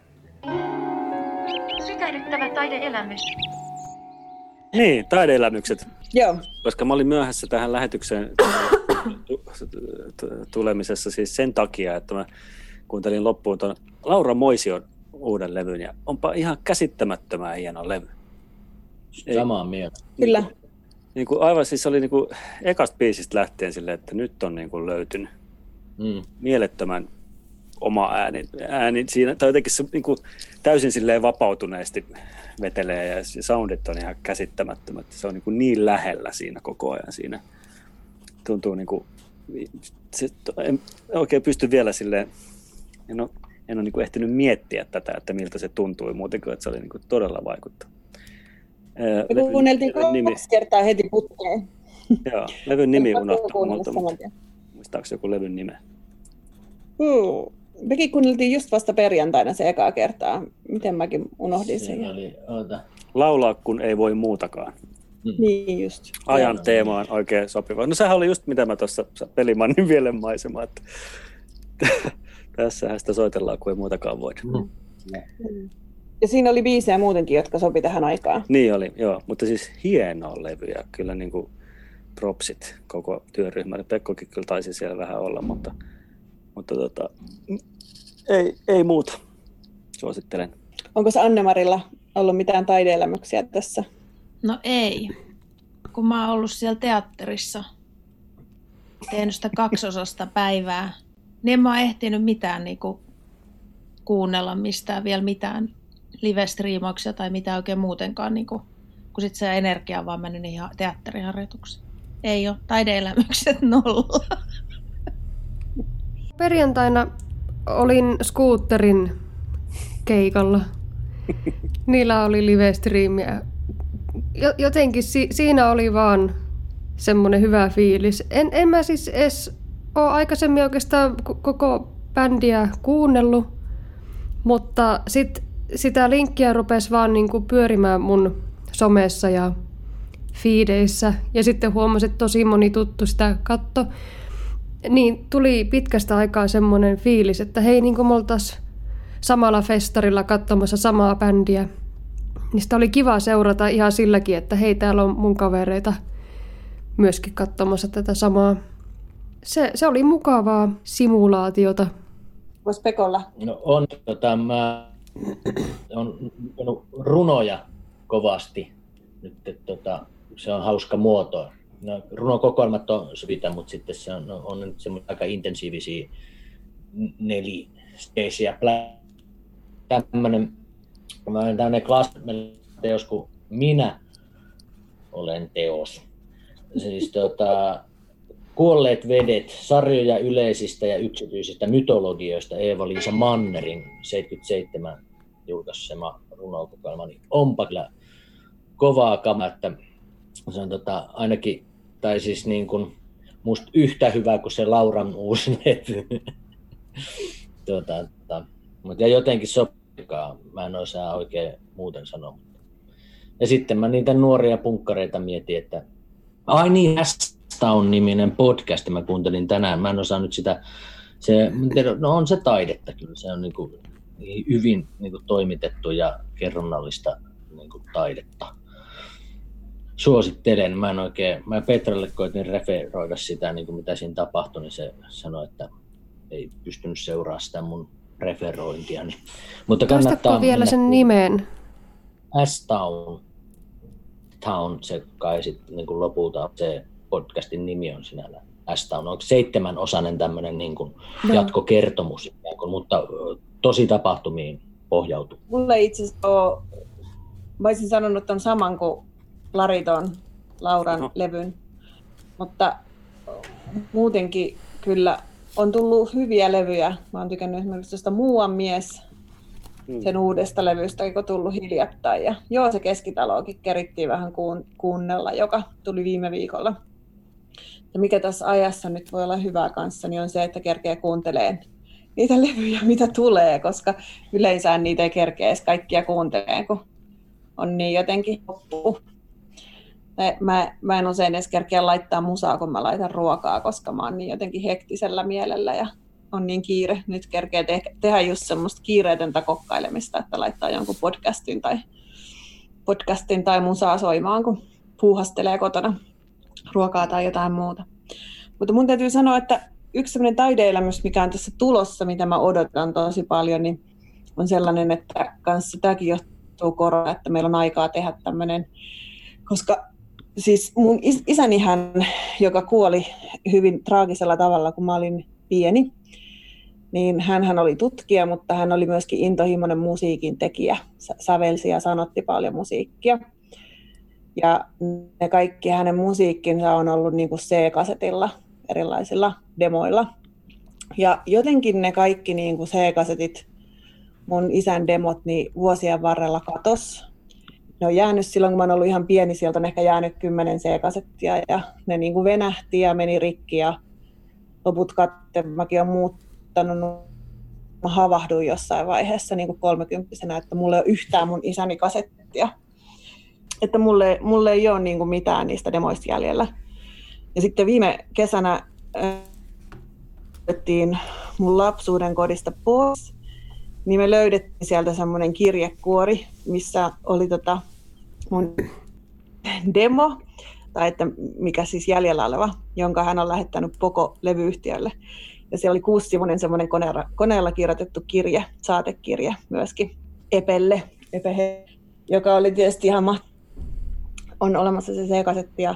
Sykähdyttävä taideelämys. Niin, taideelämykset. Joo. Koska mä olin myöhässä tähän lähetykseen tulemisessa siis sen takia, että mä kuuntelin loppuun tuon Laura Moision uuden levyn ja onpa ihan käsittämättömän hieno levy. Samaa mieltä. Kyllä. Niin kuin aivan siis oli niin kuin ekasta biisistä lähtien silleen, että nyt on niin kuin löytynyt mm. mielettömän oma ääni, ääni siinä, tai jotenkin se niin kuin, täysin silleen vapautuneesti vetelee ja soundit on ihan käsittämättömät. Se on niin, kuin niin lähellä siinä koko ajan siinä. Tuntuu niin kuin, se, en oikein pysty vielä silleen, en ole, en ole niin kuin ehtinyt miettiä tätä, että miltä se tuntui muuten kuin, että se oli niin kuin todella vaikuttava. Me kuunneltiin kaksi kertaa heti putkeen. Joo, levyn nimi unohtuu muistaako joku levyn nimen? Hmm mekin kuunneltiin just vasta perjantaina se ekaa kertaa. Miten mäkin unohdin sen. Oli, oota. Laulaa, kun ei voi muutakaan. Mm. Niin just. Ajan Joo. teema on oikein sopiva. No sehän oli just mitä mä tuossa pelimannin vielä maisema, että tässähän sitä soitellaan, kun ei muutakaan voida. Mm. Ja siinä oli biisejä muutenkin, jotka sopi tähän aikaan. Niin oli, joo. Mutta siis hieno levy ja kyllä niin kuin propsit koko työryhmälle. Pekkokin kyllä taisi siellä vähän olla, mutta mutta tota, ei, ei muuta. Suosittelen. Onko se Annemarilla ollut mitään taideelämyksiä tässä? No ei. Kun mä oon ollut siellä teatterissa, tehnyt sitä kaksosasta päivää, niin en mä oon ehtinyt mitään niin kuin, kuunnella mistään vielä mitään live tai mitä oikein muutenkaan, niin kuin, kun sit se energia on vaan mennyt niihin teatteriharjoituksiin. Ei ole taideelämykset nolla. Perjantaina olin skuutterin keikalla. Niillä oli live-striimiä. Jotenkin si- siinä oli vaan semmoinen hyvä fiilis. En, en mä siis edes ole aikaisemmin oikeastaan koko bändiä kuunnellut, mutta sit sitä linkkiä rupesi vaan niinku pyörimään mun somessa ja fiideissä. Ja sitten huomasin, että tosi moni tuttu sitä katto niin tuli pitkästä aikaa semmoinen fiilis, että hei, niin kuin me oltaisiin samalla festarilla katsomassa samaa bändiä. Niin sitä oli kiva seurata ihan silläkin, että hei, täällä on mun kavereita myöskin katsomassa tätä samaa. Se, se oli mukavaa simulaatiota. Voisi Pekolla? No on, tota, mä on, on runoja kovasti. Nyt, että, tota, se on hauska muoto no, runokokoelmat on sitä, mutta sitten se on, on nyt aika intensiivisiä nelisteisiä tämmöinen tämmöinen teos kuin Minä olen teos. Siis tota, Kuolleet vedet, sarjoja yleisistä ja yksityisistä mytologioista Eeva-Liisa Mannerin 77 julkaisema runokokoelma, niin onpa kyllä kovaa kama, että se on tota, ainakin, tai siis niin kuin, musta yhtä hyvä kuin se Lauran uusi levy. tota, mutta ja jotenkin sopikaa, mä en osaa oikein muuten sanoa. Ja sitten mä niitä nuoria punkkareita mietin, että ai niin, Town-niminen podcast, mä kuuntelin tänään, mä en osaa nyt sitä, se, no on se taidetta kyllä, se on niin kuin hyvin niin kuin toimitettu ja kerronnallista niin kuin taidetta. Suosittelen, mä en oikein, mä Petralle koitin referoida sitä, niin kuin mitä siinä tapahtui, niin se sanoi, että ei pystynyt seuraamaan sitä mun referointia. Niin. Mutta kannattaa vielä sen nimen? S-Town. Town, se kai sitten niin lopulta se podcastin nimi on sinällä S-Town. On seitsemän osainen tämmöinen niin kuin no. jatkokertomus, mutta tosi tapahtumiin pohjautuu. Mulle itse asiassa on, mä olisin sanonut tämän saman kuin Lariton Lauran no. levyn, mutta muutenkin kyllä on tullut hyviä levyjä. Mä oon tykännyt esimerkiksi tuosta Muuan mies, hmm. sen uudesta levystä, joka tullut hiljattain. Ja joo, se keskitalokin kerittiin vähän kuun, kuunnella, joka tuli viime viikolla. Ja mikä tässä ajassa nyt voi olla hyvää kanssa, niin on se, että kerkee kuunteleen niitä levyjä, mitä tulee, koska yleensä niitä ei kerkeä edes kaikkia kuunteleen, kun on niin jotenkin loppu. Mä, mä en usein edes kerkeä laittaa musaa, kun mä laitan ruokaa, koska mä oon niin jotenkin hektisellä mielellä ja on niin kiire. Nyt kerkee te- tehdä just semmoista kiireetöntä kokkailemista, että laittaa jonkun podcastin tai, podcastin tai musaa soimaan, kun puuhastelee kotona ruokaa tai jotain muuta. Mutta mun täytyy sanoa, että yksi sellainen taideelämys, mikä on tässä tulossa, mitä mä odotan tosi paljon, niin on sellainen, että kanssa tämäkin johtuu korona, että meillä on aikaa tehdä tämmöinen, koska siis mun isäni hän, joka kuoli hyvin traagisella tavalla, kun mä olin pieni, niin hän oli tutkija, mutta hän oli myöskin intohimoinen musiikin tekijä, sävelsi ja sanotti paljon musiikkia. Ja ne kaikki hänen musiikkinsa on ollut niin kuin C-kasetilla, erilaisilla demoilla. Ja jotenkin ne kaikki niin kuin C-kasetit, mun isän demot, niin vuosien varrella katos. Ne on jäänyt silloin, kun mä oon ollut ihan pieni, sieltä on ehkä jäänyt kymmenen C-kasettia ja ne niin kuin venähti ja meni rikki ja loput katte, mäkin olen muuttanut, mä havahduin jossain vaiheessa niin kuin kolmekymppisenä, että mulla ei ole yhtään mun isäni kasettia että mulle, mulle ei ole niin kuin mitään niistä demoista jäljellä. Ja sitten viime kesänä otettiin mun lapsuuden kodista pois, niin me löydettiin sieltä semmoinen kirjekuori, missä oli tota mun demo, tai että mikä siis jäljellä oleva, jonka hän on lähettänyt Poko levyyhtiölle. Ja se oli kuusivuinen semmoinen koneella, koneella kirjoitettu kirja, saatekirja myöskin Epelle, Epe, joka oli tietysti ihan mahtavaa on olemassa se sekasetti ja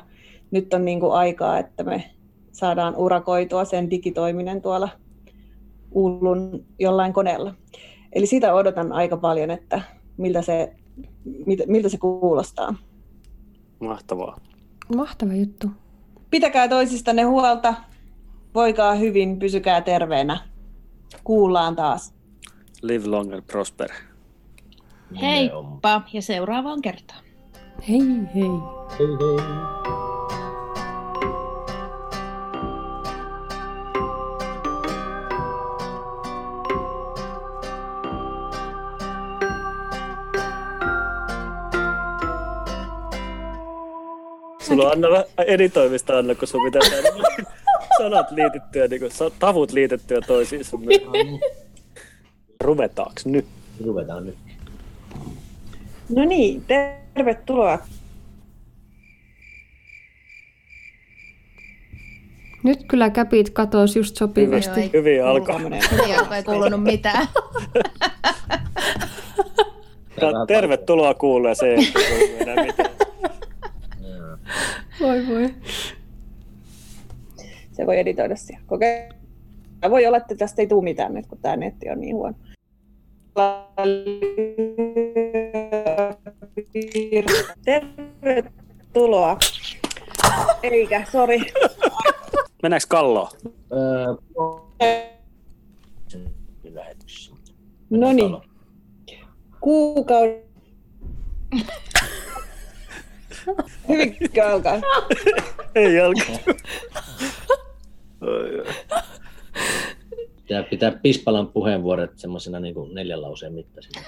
nyt on niin kuin aikaa, että me saadaan urakoitua sen digitoiminen tuolla Ullun jollain koneella. Eli sitä odotan aika paljon, että miltä se, miltä se kuulostaa. Mahtavaa. Mahtava juttu. Pitäkää toisistanne huolta, voikaa hyvin, pysykää terveenä. Kuullaan taas. Live long and prosper. Heippa ja seuraavaan kertaan. Hei hei. Hei hei. Sulla on Anna editoimista, Anna, kun sun pitää sanat liitettyä, niin kuin, tavut liitettyä toisiinsa. Ruvetaanko nyt? Ruvetaan nyt. No niin, tervetuloa. Nyt kyllä käpit katosi just sopivasti. Hyvin, hyvin alkaa. Ei kuulunut mitään. Tervetuloa kuulee se, ei mitään. Voi voi. Se voi editoida siellä. Koke- voi olla, että tästä ei tule mitään nyt, kun tämä netti on niin huono. Tervetuloa. Eikä, sori. Mennäänkö kalloon? Öö. No niin. Kuukauden... Hyvinkö alkaa? Ei alkaa. Pitää pitää Pispalan puheenvuorot semmoisena niin neljän lauseen mittaisina.